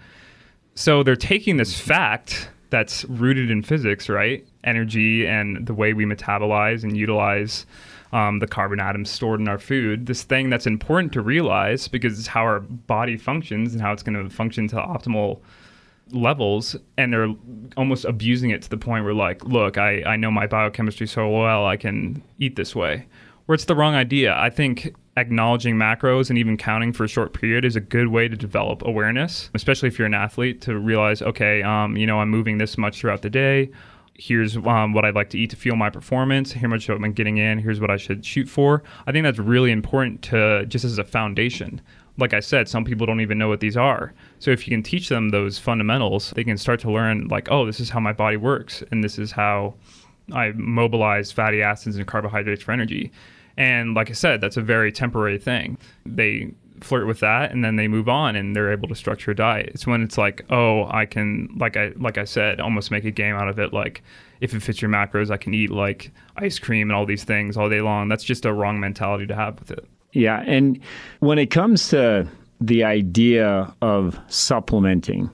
So they're taking this fact that's rooted in physics, right? Energy and the way we metabolize and utilize um, the carbon atoms stored in our food. This thing that's important to realize because it's how our body functions and how it's going to function to optimal levels. And they're almost abusing it to the point where, like, look, I, I know my biochemistry so well, I can eat this way. Where it's the wrong idea. I think acknowledging macros and even counting for a short period is a good way to develop awareness, especially if you're an athlete, to realize, okay, um, you know, I'm moving this much throughout the day. Here's um, what I'd like to eat to fuel my performance. Here's much I'm getting in. Here's what I should shoot for. I think that's really important to just as a foundation. Like I said, some people don't even know what these are. So if you can teach them those fundamentals, they can start to learn, like, oh, this is how my body works, and this is how I mobilize fatty acids and carbohydrates for energy and like I said, that's a very temporary thing. They flirt with that and then they move on and they're able to structure a diet. It's when it's like, oh, I can like I like I said, almost make a game out of it like if it fits your macros, I can eat like ice cream and all these things all day long. That's just a wrong mentality to have with it. Yeah, and when it comes to the idea of supplementing,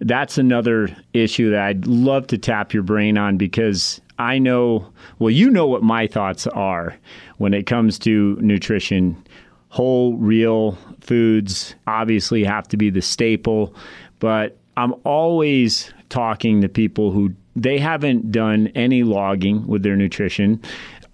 that's another issue that I'd love to tap your brain on because I know, well, you know what my thoughts are when it comes to nutrition. Whole, real foods obviously have to be the staple, but I'm always talking to people who they haven't done any logging with their nutrition.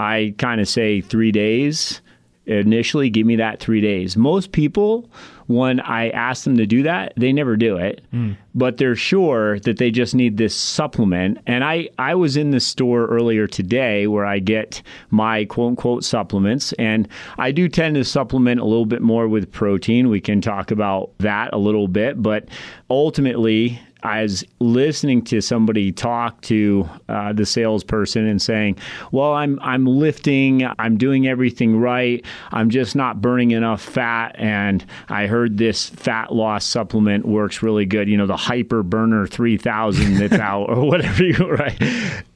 I kind of say three days initially, give me that three days. Most people when I ask them to do that, they never do it. Mm. But they're sure that they just need this supplement. And I, I was in the store earlier today where I get my quote unquote supplements. And I do tend to supplement a little bit more with protein. We can talk about that a little bit. But ultimately, I was listening to somebody talk to uh, the salesperson and saying, "Well, I'm I'm lifting, I'm doing everything right, I'm just not burning enough fat, and I heard this fat loss supplement works really good. You know, the Hyper Burner 3000 that's out, or whatever you right."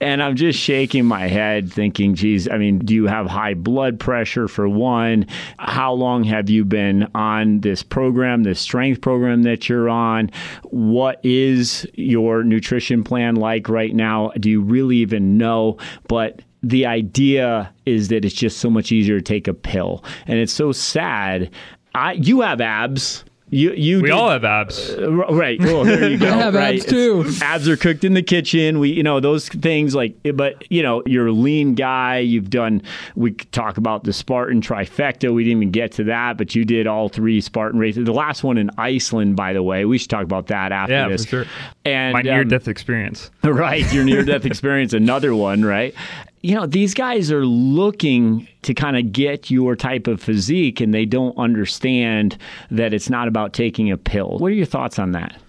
And I'm just shaking my head, thinking, "Geez, I mean, do you have high blood pressure for one? How long have you been on this program, this strength program that you're on? What is your nutrition plan like right now? Do you really even know? But the idea is that it's just so much easier to take a pill. And it's so sad. I you have abs. You, you we did- all have abs. uh, right. Well, there you go. I have right. abs, too. It's- Abs are cooked in the kitchen. We, you know, those things like, but you know, you're a lean guy. You've done. We could talk about the Spartan trifecta. We didn't even get to that, but you did all three Spartan races. The last one in Iceland, by the way. We should talk about that after Yeah, this. for sure. And My um, near-death experience. right, your near death experience, another one, right? You know, these guys are looking to kind of get your type of physique and they don't understand that it's not about taking a pill. What are your thoughts on that?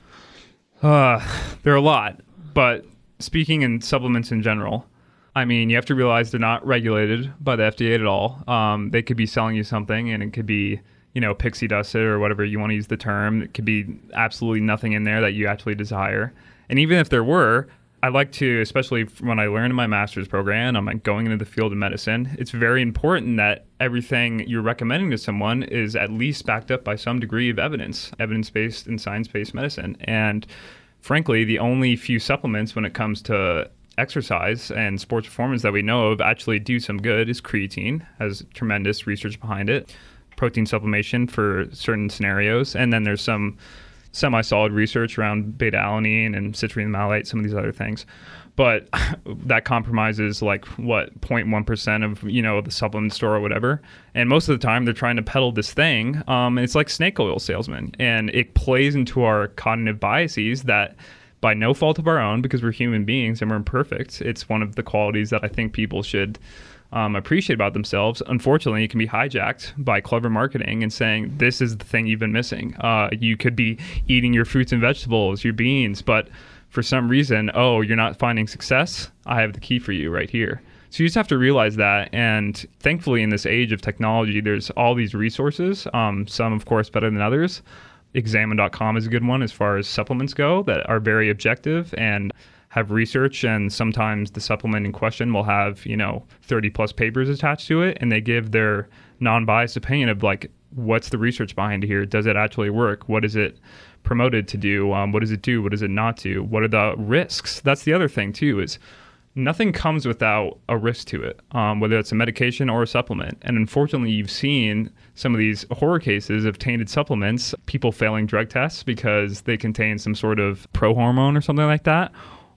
Uh, there are a lot, but speaking in supplements in general, I mean, you have to realize they're not regulated by the FDA at all. Um, they could be selling you something, and it could be, you know, pixie dusted or whatever you want to use the term. It could be absolutely nothing in there that you actually desire. And even if there were, I like to, especially when I learned in my master's program, I'm going into the field of medicine. It's very important that everything you're recommending to someone is at least backed up by some degree of evidence, evidence based and science based medicine. And frankly, the only few supplements when it comes to exercise and sports performance that we know of actually do some good is creatine, has tremendous research behind it, protein supplementation for certain scenarios, and then there's some semi-solid research around beta alanine and citrulline malate, some of these other things. But that compromises like what 0.1% of you know the supplement store or whatever. And most of the time they're trying to peddle this thing. Um, and it's like snake oil salesman, and it plays into our cognitive biases that by no fault of our own, because we're human beings and we're imperfect. It's one of the qualities that I think people should um, appreciate about themselves. Unfortunately, it can be hijacked by clever marketing and saying this is the thing you've been missing. Uh, you could be eating your fruits and vegetables, your beans, but for some reason, oh, you're not finding success. I have the key for you right here. So you just have to realize that. And thankfully, in this age of technology, there's all these resources. Um, some, of course, better than others. Examine.com is a good one as far as supplements go that are very objective and have research and sometimes the supplement in question will have you know 30 plus papers attached to it and they give their non-biased opinion of like what's the research behind here? Does it actually work? What is it promoted to do? Um, what does it do? What does it not do? What are the risks? That's the other thing too is nothing comes without a risk to it, um, whether it's a medication or a supplement. And unfortunately, you've seen some of these horror cases of tainted supplements, people failing drug tests because they contain some sort of pro hormone or something like that,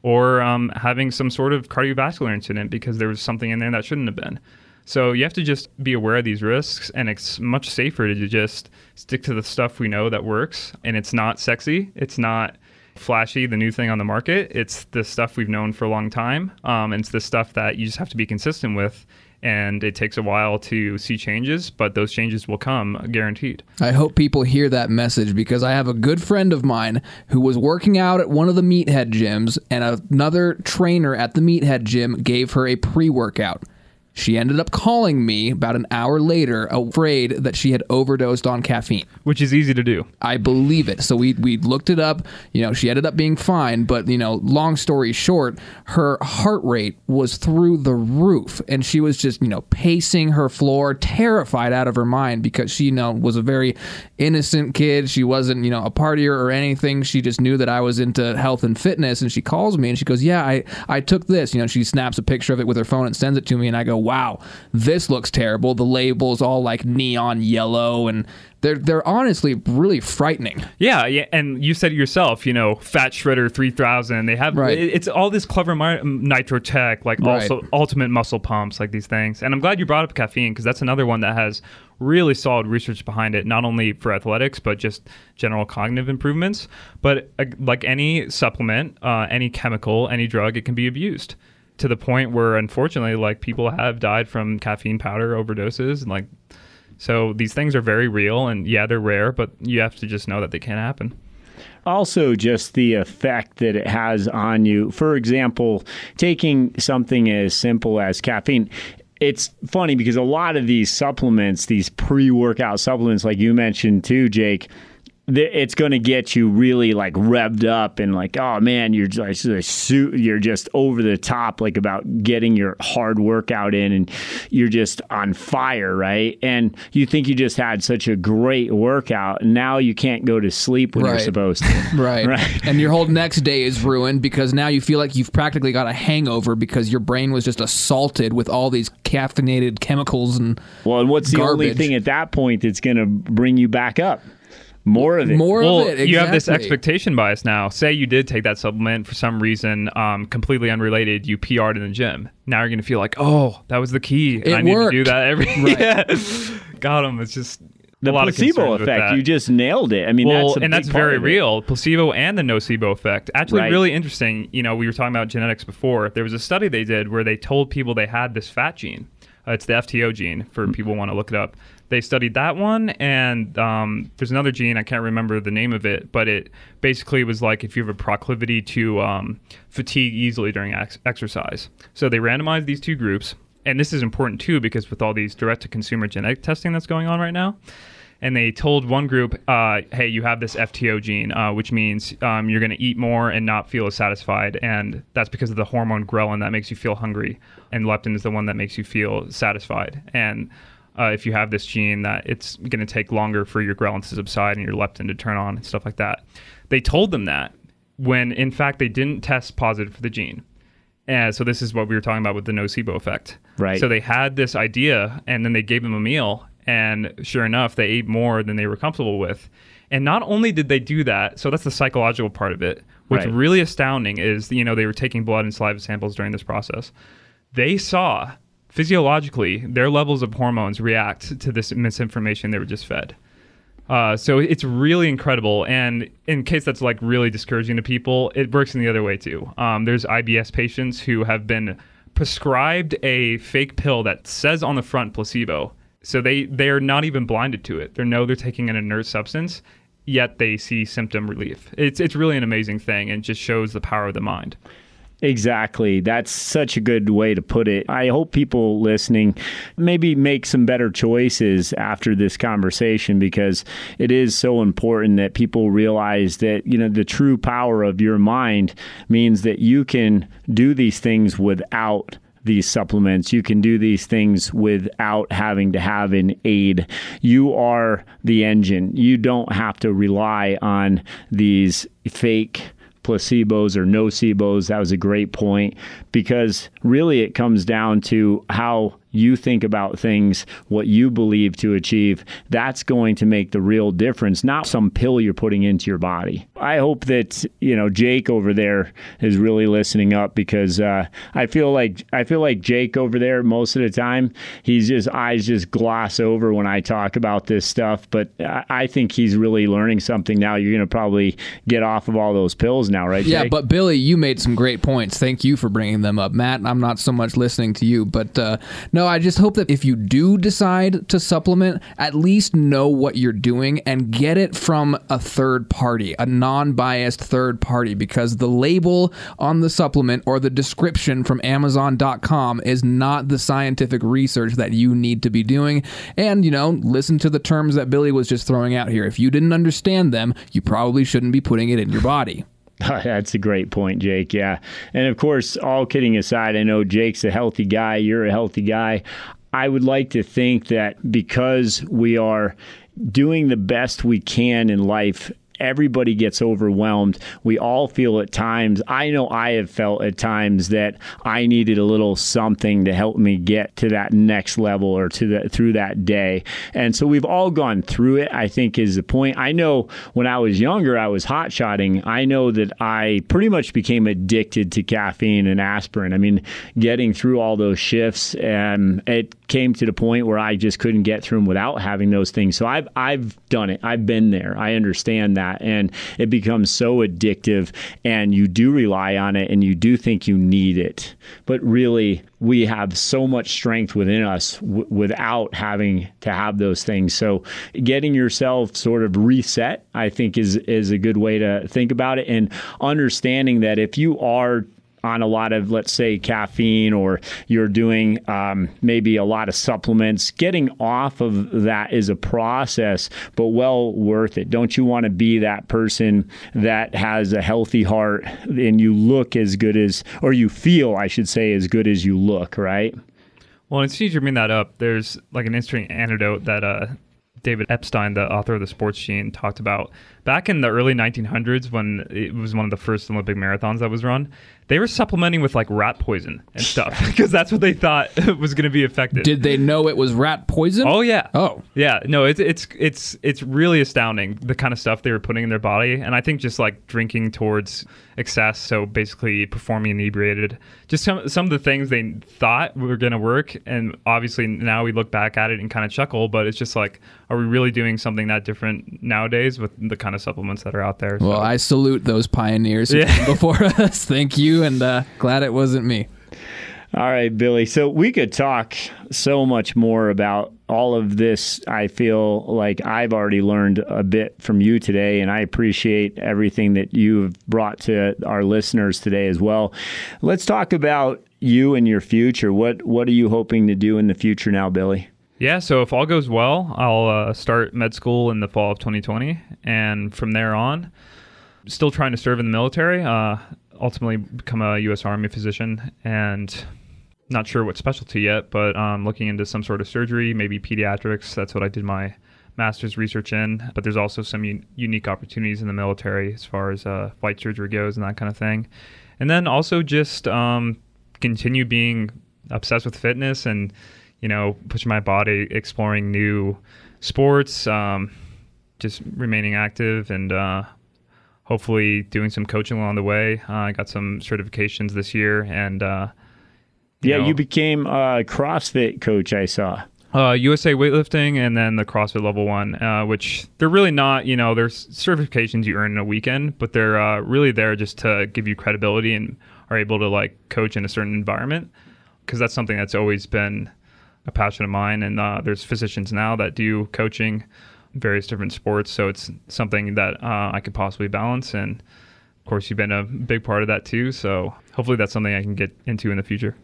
or um, having some sort of cardiovascular incident because there was something in there that shouldn't have been. So you have to just be aware of these risks, and it's much safer to just stick to the stuff we know that works. And it's not sexy. It's not flashy, the new thing on the market. It's the stuff we've known for a long time. Um, and it's the stuff that you just have to be consistent with. And it takes a while to see changes, but those changes will come guaranteed. I hope people hear that message because I have a good friend of mine who was working out at one of the meathead gyms, and another trainer at the meathead gym gave her a pre workout. She ended up calling me about an hour later, afraid that she had overdosed on caffeine. Which is easy to do. I believe it. So we we looked it up. You know, she ended up being fine, but you know, long story short, her heart rate was through the roof, and she was just you know pacing her floor, terrified out of her mind because she you know was a very innocent kid. She wasn't you know a partier or anything. She just knew that I was into health and fitness, and she calls me and she goes, "Yeah, I I took this." You know, she snaps a picture of it with her phone and sends it to me, and I go, "Wow, this looks terrible." The label's all like neon yellow and they're they're honestly really frightening. Yeah, yeah, and you said it yourself. You know, Fat Shredder three thousand. They have Right. it- it's all this clever mi- nitro tech, like Right. also ultimate muscle pumps, like these things. And I'm glad you brought up caffeine because that's another one that has really solid research behind it, not only for athletics but just general cognitive improvements. But uh, like any supplement, uh, any chemical, any drug, it can be abused to the point where unfortunately, like people have died from caffeine powder overdoses, and like. So these things are very real, and yeah, they're rare, but you have to just know that they can happen. also just the effect that it has on you. For example, taking something as simple as caffeine it's funny because a lot of these supplements, these pre workout supplements, like you mentioned too, Jake, it's going to get you really like revved up and like oh man you're just you're just over the top like about getting your hard workout in and you're just on fire right? And you think you just had such a great workout and now you can't go to sleep when right. you're supposed to. Right. Right. And your whole next day is ruined because now you feel like you've practically got a hangover because your brain was just assaulted with all these caffeinated chemicals and well and what's garbage. the only thing at that point that's going to bring you back up more of it. More well, of it. Exactly. You have this expectation bias now. Say you did take that supplement for some reason, um, completely unrelated. You PR'd in the gym. Now you're going to feel like, oh, that was the key. It I need worked. to do that every. Right. yeah. Got him. It's just the a lot placebo of effect. You just nailed it. I mean, well, that's and that's very real. Placebo and the nocebo effect. Actually, right. really interesting. You know, we were talking about genetics before. There was a study they did where they told people they had this fat gene. Uh, it's the FTO gene for mm. people who want to look it up they studied that one, and um, there's another gene I can't remember the name of it, but it basically was like if you have a proclivity to um, fatigue easily during ex- exercise. So they randomized these two groups, and this is important too because with all these direct-to-consumer genetic testing that's going on right now. And they told one group, uh, "Hey, you have this FTO gene, uh, which means um, you're going to eat more and not feel as satisfied, and that's because of the hormone ghrelin that makes you feel hungry, and leptin is the one that makes you feel satisfied." And uh, if you have this gene that it's going to take longer for your ghrelin to subside and your leptin to turn on and stuff like that. They told them that when in fact they didn't test positive for the gene. And so this is what we were talking about with the nocebo effect. Right. So they had this idea and then they gave them a meal and sure enough they ate more than they were comfortable with. And not only did they do that, so that's the psychological part of it. What's right. really astounding is you know they were taking blood and saliva samples during this process. They saw physiologically, their levels of hormones react to this misinformation they were just fed. Uh, so it's really incredible. And in case that's like really discouraging to people, it works in the other way too. Um, there's IBS patients who have been prescribed a fake pill that says on the front placebo. So they they're not even blinded to it. They know they're taking an inert substance, yet they see symptom relief. It's it's really an amazing thing and just shows the power of the mind. Exactly. That's such a good way to put it. I hope people listening maybe make some better choices after this conversation because it is so important that people realize that, you know, the true power of your mind means that you can do these things without these supplements. You can do these things without having to have an aid. You are the engine. You don't have to rely on these fake placebos or nocebos. That was a great point because really it comes down to how you think about things, what you believe to achieve, that's going to make the real difference, not some pill you're putting into your body. I hope that, you know, Jake over there is really listening up because uh, I feel like I feel like Jake over there most of the time, he's just eyes just gloss over when I talk about this stuff, but I think he's really learning something now. You're going to probably get off of all those pills now, right? Yeah, Jake? but Billy, you made some great points. Thank you for bringing them up. Matt, I'm not so much listening to you, but uh, no, I just hope that if you do decide to supplement, at least know what you're doing and get it from a third party, a non biased third party, because the label on the supplement or the description from Amazon.com is not the scientific research that you need to be doing. And, you know, listen to the terms that Billy was just throwing out here. If you didn't understand them, you probably shouldn't be putting it in your body. Oh, that's a great point, Jake. Yeah. And of course, all kidding aside, I know Jake's a healthy guy. You're a healthy guy. I would like to think that because we are doing the best we can in life everybody gets overwhelmed. We all feel at times, I know I have felt at times that I needed a little something to help me get to that next level or to the through that day. And so we've all gone through it, I think is the point. I know when I was younger, I was hot shotting. I know that I pretty much became addicted to caffeine and aspirin. I mean, getting through all those shifts and it came to the point where I just couldn't get through them without having those things. So I've I've done it. I've been there. I understand that that. And it becomes so addictive, and you do rely on it and you do think you need it. But really, we have so much strength within us w- without having to have those things. So getting yourself sort of reset, I think is is a good way to think about it and understanding that if you are on a lot of, let's say, caffeine, or you're doing um, maybe a lot of supplements, getting off of that is a process, but well worth it. Don't you want to be that person that has a healthy heart and you look as good as, or you feel, I should say, as good as you look, right? Well, it's easy to bring that up. There's like an interesting anecdote that uh, David Epstein, the author of the Sports Gene, talked about back in the early 1900s when it was one of the first Olympic marathons that was run. They were supplementing with like rat poison and stuff because that's what they thought was going to be effective. Did they know it was rat poison? Oh yeah. Oh. Yeah. No, it's it's it's it's really astounding the kind of stuff they were putting in their body, and I think just like drinking towards excess, so basically performing inebriated, just some some of the things they thought were going to work, and obviously now we look back at it and kind of chuckle, but it's just like, are we really doing something that different nowadays with the kind of supplements that are out there? Well, I salute those pioneers who Yeah. came before us. Thank you, and uh, glad it wasn't me. All right, Billy. So we could talk so much more about all of this. I feel like I've already learned a bit from you today, and I appreciate everything that you've brought to our listeners today as well. Let's talk about you and your future. What What are you hoping to do in the future now, Billy? Yeah, so if all goes well, I'll uh, start med school in the fall of 2020, and from there on, still trying to serve in the military. Uh, ultimately, become a U.S. Army physician, and not sure what specialty yet, but um, looking into some sort of surgery, maybe pediatrics. That's what I did my master's research in. But there's also some un- unique opportunities in the military as far as uh, flight surgery goes and that kind of thing. And then also just um, continue being obsessed with fitness and you know pushing my body, exploring new sports, um, just remaining active and. Uh, hopefully doing some coaching along the way. Uh, I got some certifications this year, and uh, you yeah, know, you became a CrossFit coach. I saw. uh, USA weightlifting, and then the CrossFit Level One, uh, which they're really not. You know, there's certifications you earn in a weekend, but they're uh, really there just to give you credibility and are able to like coach in a certain environment because that's something that's always been a passion of mine. And uh, there's physicians now that do coaching various different sports, so it's something that uh, I could possibly balance. And of course, you've been a big part of that too. So hopefully, that's something I can get into in the future.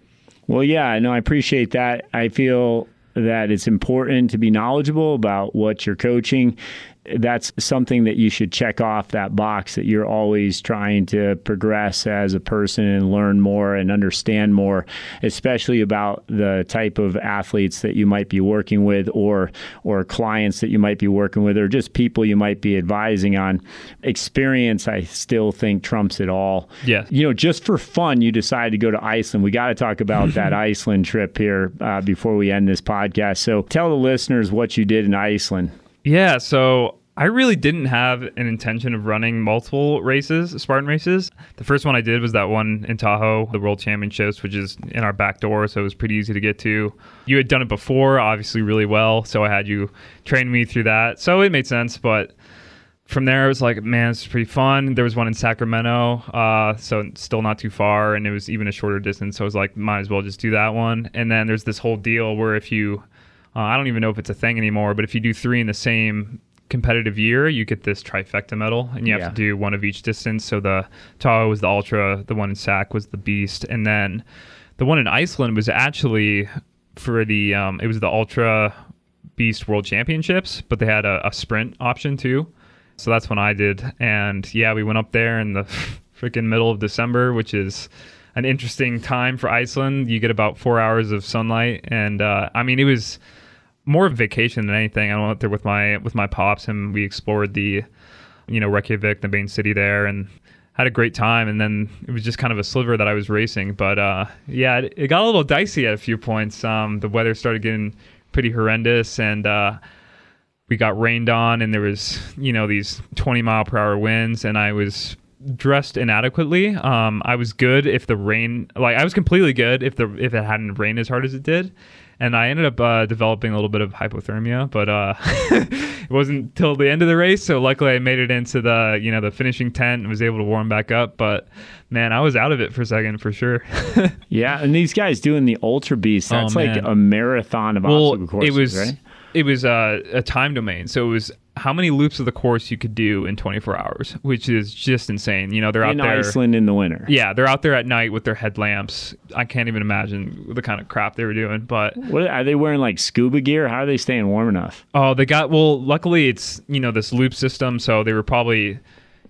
Well, yeah, no, I appreciate that. I feel that it's important to be knowledgeable about what you're coaching. That's something that you should check off that box that you're always trying to progress as a person and learn more and understand more, especially about the type of athletes that you might be working with or or clients that you might be working with or just people you might be advising on. Experience I still think trumps it all. Yeah. You know, just for fun, you decided to go to Iceland. We got to talk about that Iceland trip here uh, before we end this podcast. So tell the listeners what you did in Iceland. Yeah, so I really didn't have an intention of running multiple races, Spartan races. The first one I did was that one in Tahoe, the World Championships, which is in our back door, so it was pretty easy to get to. You had done it before, obviously really well, so I had you train me through that. So it made sense, but from there it was like, man, it's pretty fun. There was one in Sacramento, uh, so still not too far, and it was even a shorter distance. So I was like, might as well just do that one. And then there's this whole deal where if you uh, I don't even know if it's a thing anymore, but if you do three in the same competitive year, you get this trifecta medal, and you have Yeah. to do one of each distance. So the Tahoe was the ultra, the one in Sac was the beast, and then the one in Iceland was actually for the um, it was the ultra beast world championships, but they had a, a sprint option too. So that's when I did, and yeah, we went up there in the freaking middle of December, which is an interesting time for Iceland. You get about four hours of sunlight, and uh, I mean, it was more of a vacation than anything. I went there with my with my pops, and we explored the, you know, Reykjavik, the main city there, and had a great time. And then it was just kind of a sliver that I was racing, but uh, yeah, it, it got a little dicey at a few points. Um, the weather started getting pretty horrendous, and uh, we got rained on, and there was you know these 20 mile per hour winds, and I was dressed inadequately. Um, I was good if the rain, like I was completely good if the if it hadn't rained as hard as it did, and I ended up uh, developing a little bit of hypothermia, but uh, it wasn't till the end of the race. So luckily, I made it into the you know the finishing tent and was able to warm back up. But man, I was out of it for a second for sure. yeah, and these guys doing the Ultra Beast, Oh, that's like a marathon of well, obstacle courses, it was right? it was uh, a time domain, so it was how many loops of the course you could do in 24 hours, which is just insane. You know, they're out In there. Iceland in the winter. Yeah, they're out there at night with their headlamps. I can't even imagine the kind of crap they were doing. But What are they wearing? Like scuba gear? How are they staying warm enough? oh, they got well. Luckily, it's you know this loop system, so they were probably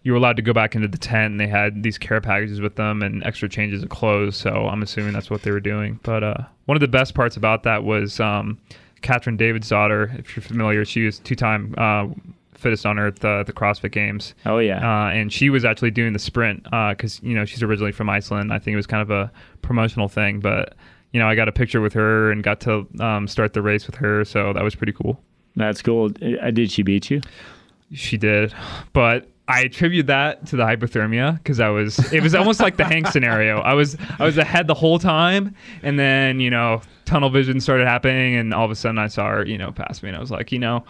you were allowed to go back into the tent. and They had these care packages with them and extra changes of clothes. So I'm assuming that's what they were doing. But uh, one of the best parts about that was um, Katrin Davidsdottir. If you're familiar, she was two-time uh, fittest on earth uh, at the CrossFit Games. Oh yeah. Uh, and she was actually doing the sprint because you know she's originally from Iceland. I think it was kind of a promotional thing, but you know I got a picture with her and got to um, start the race with her, so that was pretty cool. That's cool. Uh, Did she beat you? She did, but I attribute that to the hypothermia because I was it was almost like the Hank scenario. I was I was ahead the whole time, and then you know tunnel vision started happening, and all of a sudden I saw her you know pass me, and I was like, you know.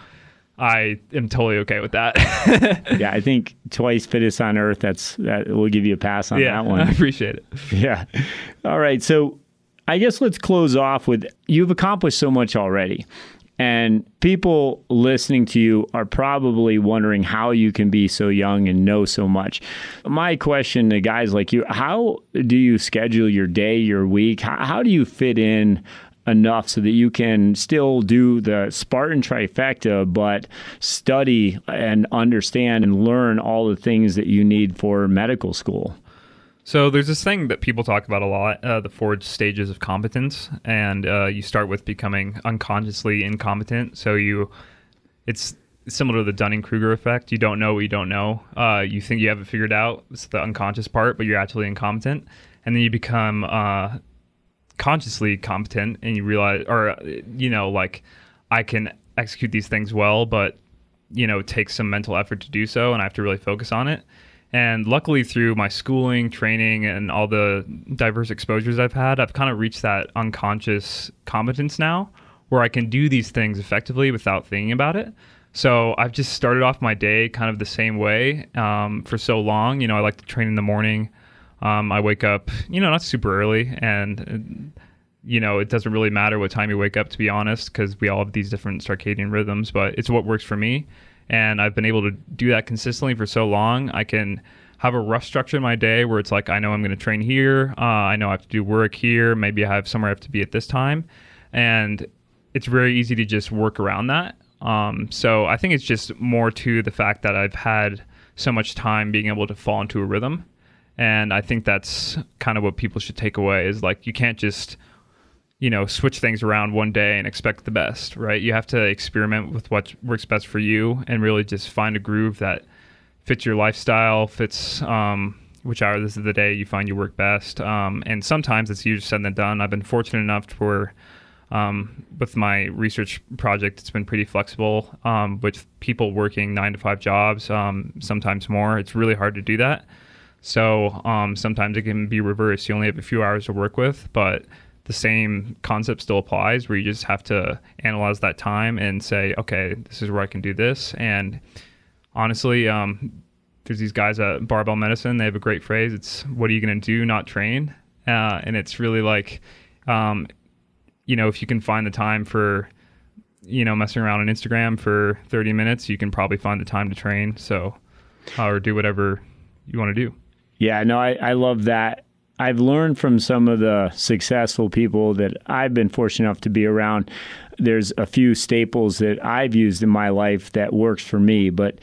I am totally okay with that. yeah, I think twice fittest on earth. That's that. We'll give you a pass on yeah, that one. I appreciate it. Yeah. All right. So I guess let's close off with you've accomplished so much already. And people listening to you are probably wondering how you can be so young and know so much. My question to guys like you how do you schedule your day, your week? How, how do you fit in enough so that you can still do the Spartan trifecta, but study and understand and learn all the things that you need for medical school? So there's this thing that people talk about a lot, uh, the four stages of competence, and uh, you start with becoming unconsciously incompetent. So you, it's similar to the Dunning Kruger effect. You don't know what you don't know. Uh, you think you have it figured out. It's the unconscious part, but you're actually incompetent, and then you become uh, consciously competent, and you realize, or uh, you know, like I can execute these things well, but you know, it takes some mental effort to do so, and I have to really focus on it. And luckily, through my schooling, training, and all the diverse exposures I've had, I've kind of reached that unconscious competence now where I can do these things effectively without thinking about it. So I've just started off my day kind of the same way um, for so long. You know, I like to train in the morning. Um, I wake up, you know, not super early, and you know, it doesn't really matter what time you wake up, to be honest, because we all have these different circadian rhythms, but it's what works for me. And I've been able to do that consistently for so long. I can have a rough structure in my day where it's like, I know I'm going to train here. Uh, I know I have to do work here. Maybe I have somewhere I have to be at this time. And it's very easy to just work around that. Um, so I think it's just more to the fact that I've had so much time being able to fall into a rhythm. And I think that's kind of what people should take away is like, you can't just you know switch things around one day and expect the best right? You have to experiment with what works best for you and really just find a groove that fits your lifestyle fits um, which hours of the day you find you work best. Um, and sometimes it's easier said than done. I've been fortunate enough to where um, with my research project it's been pretty flexible um, with people working nine to five jobs um, sometimes more. It's really hard to do that. So um, sometimes it can be reversed. You only have a few hours to work with but the same concept still applies where you just have to analyze that time and say, okay, this is where I can do this. And honestly, um, there's these guys at Barbell Medicine. They have a great phrase. It's what are you going to do, not train? Uh, and it's really like, um, you know, if you can find the time for, you know, messing around on Instagram for 30 minutes, you can probably find the time to train. So, uh, or do whatever you want to do. Yeah, no, I, I love that. I've learned from some of the successful people that I've been fortunate enough to be around. There's a few staples that I've used in my life that works for me, but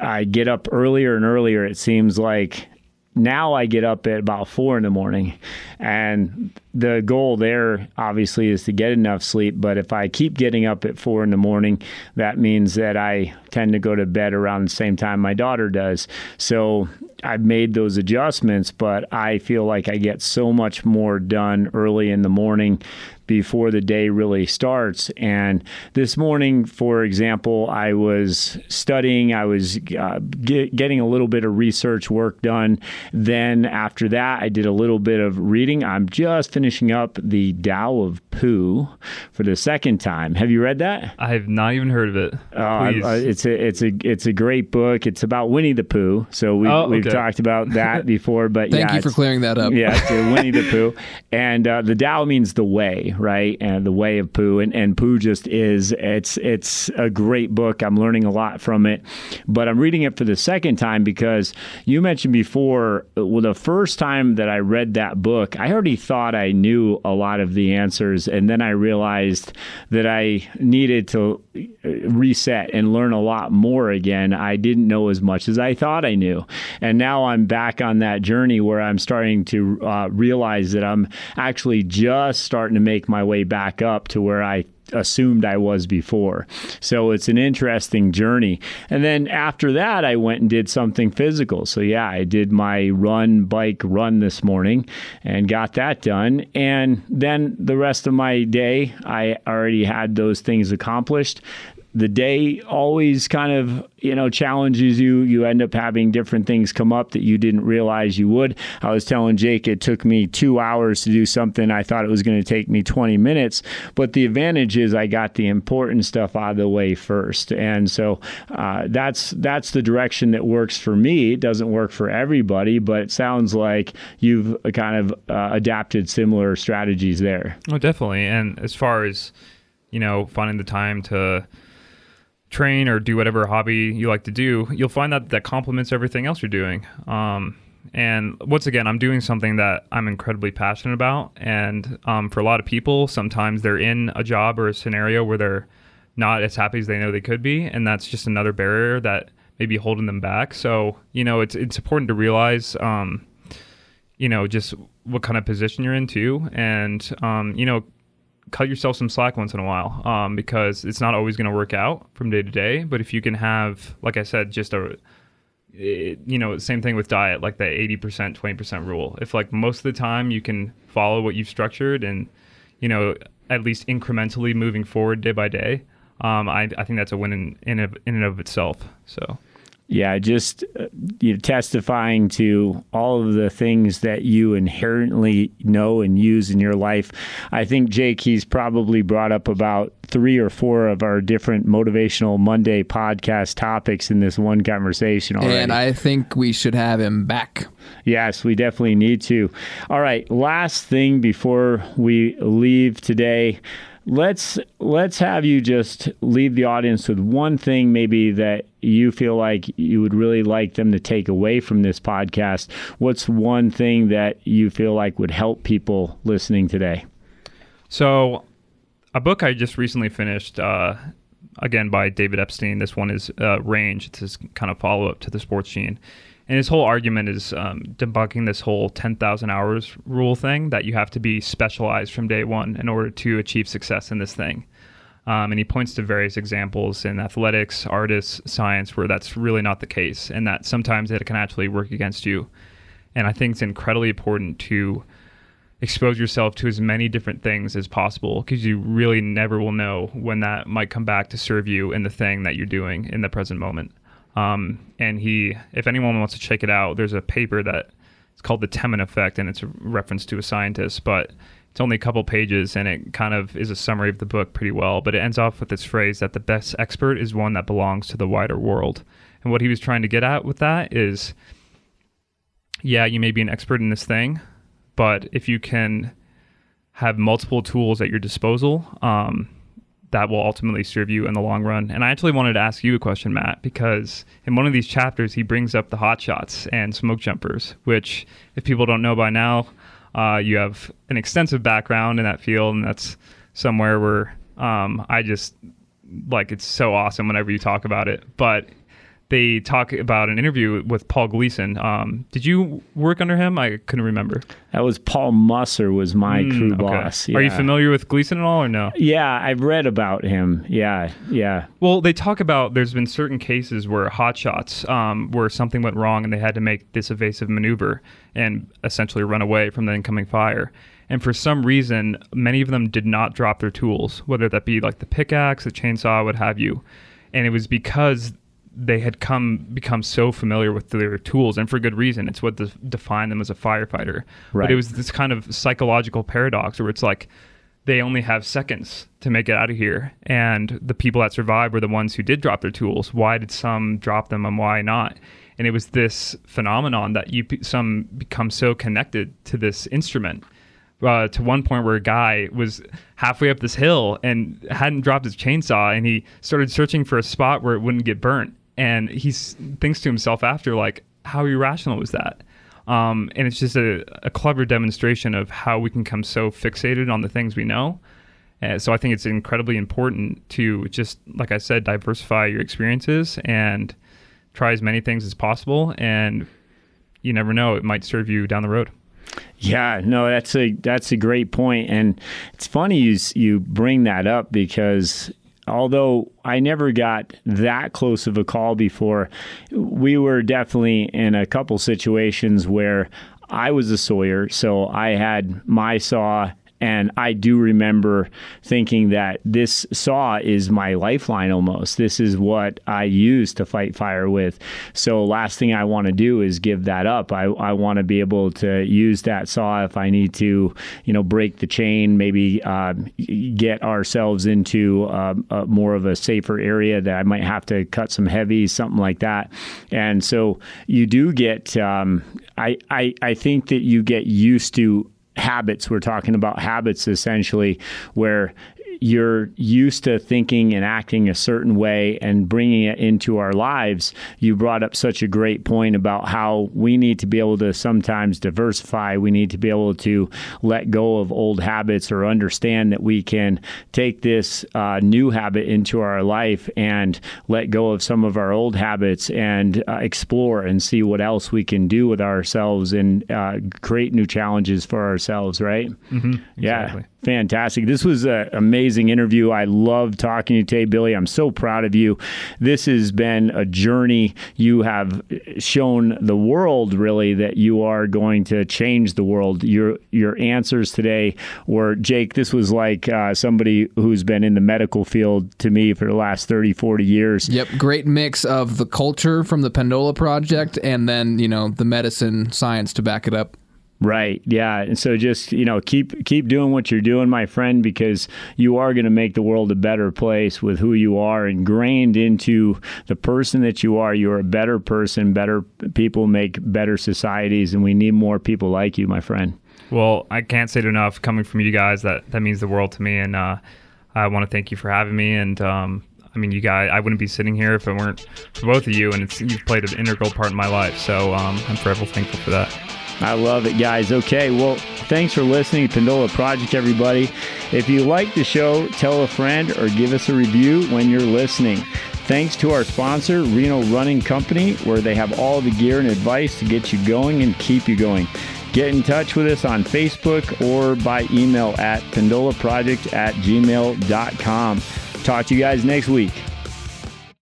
I get up earlier and earlier. It seems like now I get up at about four in the morning, and the goal there obviously is to get enough sleep. But if I keep getting up at four in the morning, that means that I tend to go to bed around the same time my daughter does. So I've made those adjustments, but I feel like I get so much more done early in the morning before the day really starts. And this morning, for example, I was studying, I was uh, get, getting a little bit of research work done. Then after that, I did a little bit of reading. I'm just finishing up the Tao of Pooh for the second time. Have you read that? I have not even heard of it. Uh, it's a it's a it's a great book. It's about Winnie the Pooh. So we, oh, we've talked about that before. But thank yeah, you for clearing that up. Yeah, Winnie the Pooh, and uh, the Tao means the way, right? And the way of Pooh, and and Pooh just is. It's it's a great book. I'm learning a lot from it, but I'm reading it for the second time because you mentioned before. Well, the first time that I read that book, I already thought I knew a lot of the answers, and then I realized that I needed to uh, reset and learn a lot more again. I didn't know as much as I thought I knew, and now I'm back on that journey where I'm starting to uh, realize that I'm actually just starting to make my way back up to where I assumed I was before. So it's an interesting journey. And then after that, I went and did something physical. So yeah, I did my run, bike, run this morning and got that done. And then the rest of my day, I already had those things accomplished the day always kind of you know challenges you. You end up having different things come up that you didn't realize you would. I was telling jake it took me two hours to do something. I thought it was going to take me 20 minutes but the advantage is i got the important stuff out of the way first. And so uh, that's that's the direction that works for me. It doesn't work for everybody but it sounds like you've kind of uh, adapted similar strategies there. Oh definitely. And as far as you know finding the time to train or do whatever hobby you like to do, you'll find that that complements everything else you're doing. Um, and once again, I'm doing something that I'm incredibly passionate about. And um, for a lot of people, sometimes they're in a job or a scenario where they're not as happy as they know they could be, and that's just another barrier that may be holding them back. So you know, it's it's important to realize, um, you know, just what kind of position you're in too, and um, you know, cut yourself some slack once in a while um, because it's not always going to work out from day to day. But if you can have, like I said, just a, you know, same thing with diet, like the 80%, 20% rule. If like most of the time you can follow what you've structured and, you know, at least incrementally moving forward day by day, um, I, I think that's a win in, in, in and of itself. So yeah, just uh, you know, testifying to all of the things that you inherently know and use in your life. I think Jake, he's probably brought up about three or four of our different motivational Monday podcast topics in this one conversation already. And I think we should have him back. Yes, we definitely need to. All right, last thing before we leave today let's let's have you just leave the audience with one thing maybe that you feel like you would really like them to take away from this podcast. What's one thing that you feel like would help people listening today? So a book i just recently finished uh, again by david epstein. This one is uh, range. It's his kind of follow-up to the sports gene and his whole argument is um, debunking this whole 10,000 hours rule thing that you have to be specialized from day one in order to achieve success in this thing. Um, and he points to various examples in athletics, artists, science, where that's really not the case, and that sometimes it can actually work against you. And I think it's incredibly important to expose yourself to as many different things as possible because you really never will know when that might come back to serve you in the thing that you're doing in the present moment. Um, and he, if anyone wants to check it out, there's a paper that it's called the Temin effect, and it's a reference to a scientist, but it's only a couple pages, and it kind of is a summary of the book pretty well. But it ends off with this phrase that the best expert is one that belongs to the wider world. And what he was trying to get at with that is, yeah, you may be an expert in this thing, but if you can have multiple tools at your disposal, um, that will ultimately serve you in the long run. And I actually wanted to ask you a question, Matt, because in one of these chapters, he brings up the hot shots and smoke jumpers, which, if people don't know by now, uh, you have an extensive background in that field, and that's somewhere where um, I just like it's so awesome whenever you talk about it. But they talk about an interview with Paul Gleason. Um, did you work under him? I couldn't remember. That was Paul Musser was my mm, crew okay. boss. Yeah. Are you familiar with Gleason at all or no? Yeah, I've read about him. Yeah, yeah. Well, they talk about there's been certain cases where hot shots, um, where something went wrong and they had to make this evasive maneuver and essentially run away from the incoming fire. And for some reason, many of them did not drop their tools, whether that be like the pickaxe, the chainsaw, what have you. And it was because they had come become so familiar with their tools and for good reason. It's what de- defined them as a firefighter. Right. but it was this kind of psychological paradox where it's like they only have seconds to make it out of here and the people that survived were the ones who did drop their tools. Why did some drop them and why not? And it was this phenomenon that you some become so connected to this instrument uh, to one point where a guy was halfway up this hill and hadn't dropped his chainsaw and he started searching for a spot where it wouldn't get burnt and he thinks to himself after like how irrational was that? Um, and it's just a, a, clever demonstration of how we can come so fixated on the things we know. Uh, so i think it's incredibly important to just like i said diversify your experiences and try as many things as possible and you never know it might serve you down the road. Yeah, no, that's a that's a great point, and it's funny you you bring that up because although I never got that close of a call before, we were definitely in a couple situations where I was a sawyer, so I had my saw and I do remember thinking that this saw is my lifeline almost. This is what I use to fight fire with. So, last thing I want to do is give that up. I, I want to be able to use that saw if I need to, you know, break the chain, maybe uh, get ourselves into uh, a, more of a safer area that I might have to cut some heavy, something like that. And so, you do get, um, I, I, I think that you get used to habits. We're talking about habits essentially, where you're used to thinking and acting a certain way and bringing it into our lives, you brought up such a great point about how we need to be able to sometimes diversify. We need to be able to let go of old habits or understand that we can take this uh, new habit into our life and let go of some of our old habits and uh, explore and see what else we can do with ourselves and uh, create new challenges for ourselves, right? Mm-hmm, exactly. Yeah. Fantastic. This was an amazing interview. I love talking to you today, Billy. I'm so proud of you. This has been a journey. You have shown the world really that you are going to change the world. Your your answers today were, Jake, this was like uh, somebody who's been in the medical field to me for the last 30, 40 years. Yep. Great mix of the culture from the Pendola Project and then, you know, the medicine science to back it up. Right. Yeah. And so just, you know, keep keep doing what you're doing, my friend, because you are going to make the world a better place with who you are ingrained into the person that you are. You're a better person, better people make better societies and we need more people like you, my friend. Well, I can't say it enough coming from you guys that that means the world to me and uh, I want to thank you for having me and um, I mean, you guys, I wouldn't be sitting here if it weren't for both of you, and it's you've played an integral part in my life. So um, I'm forever thankful for that. I love it, guys. Okay, well, thanks for listening to Pendola Project, everybody. If you like the show, tell a friend or give us a review when you're listening. Thanks to our sponsor, Reno Running Company, where they have all the gear and advice to get you going and keep you going. Get in touch with us on Facebook or by email at pendolaproject at gmail.com. Talk to you guys next week.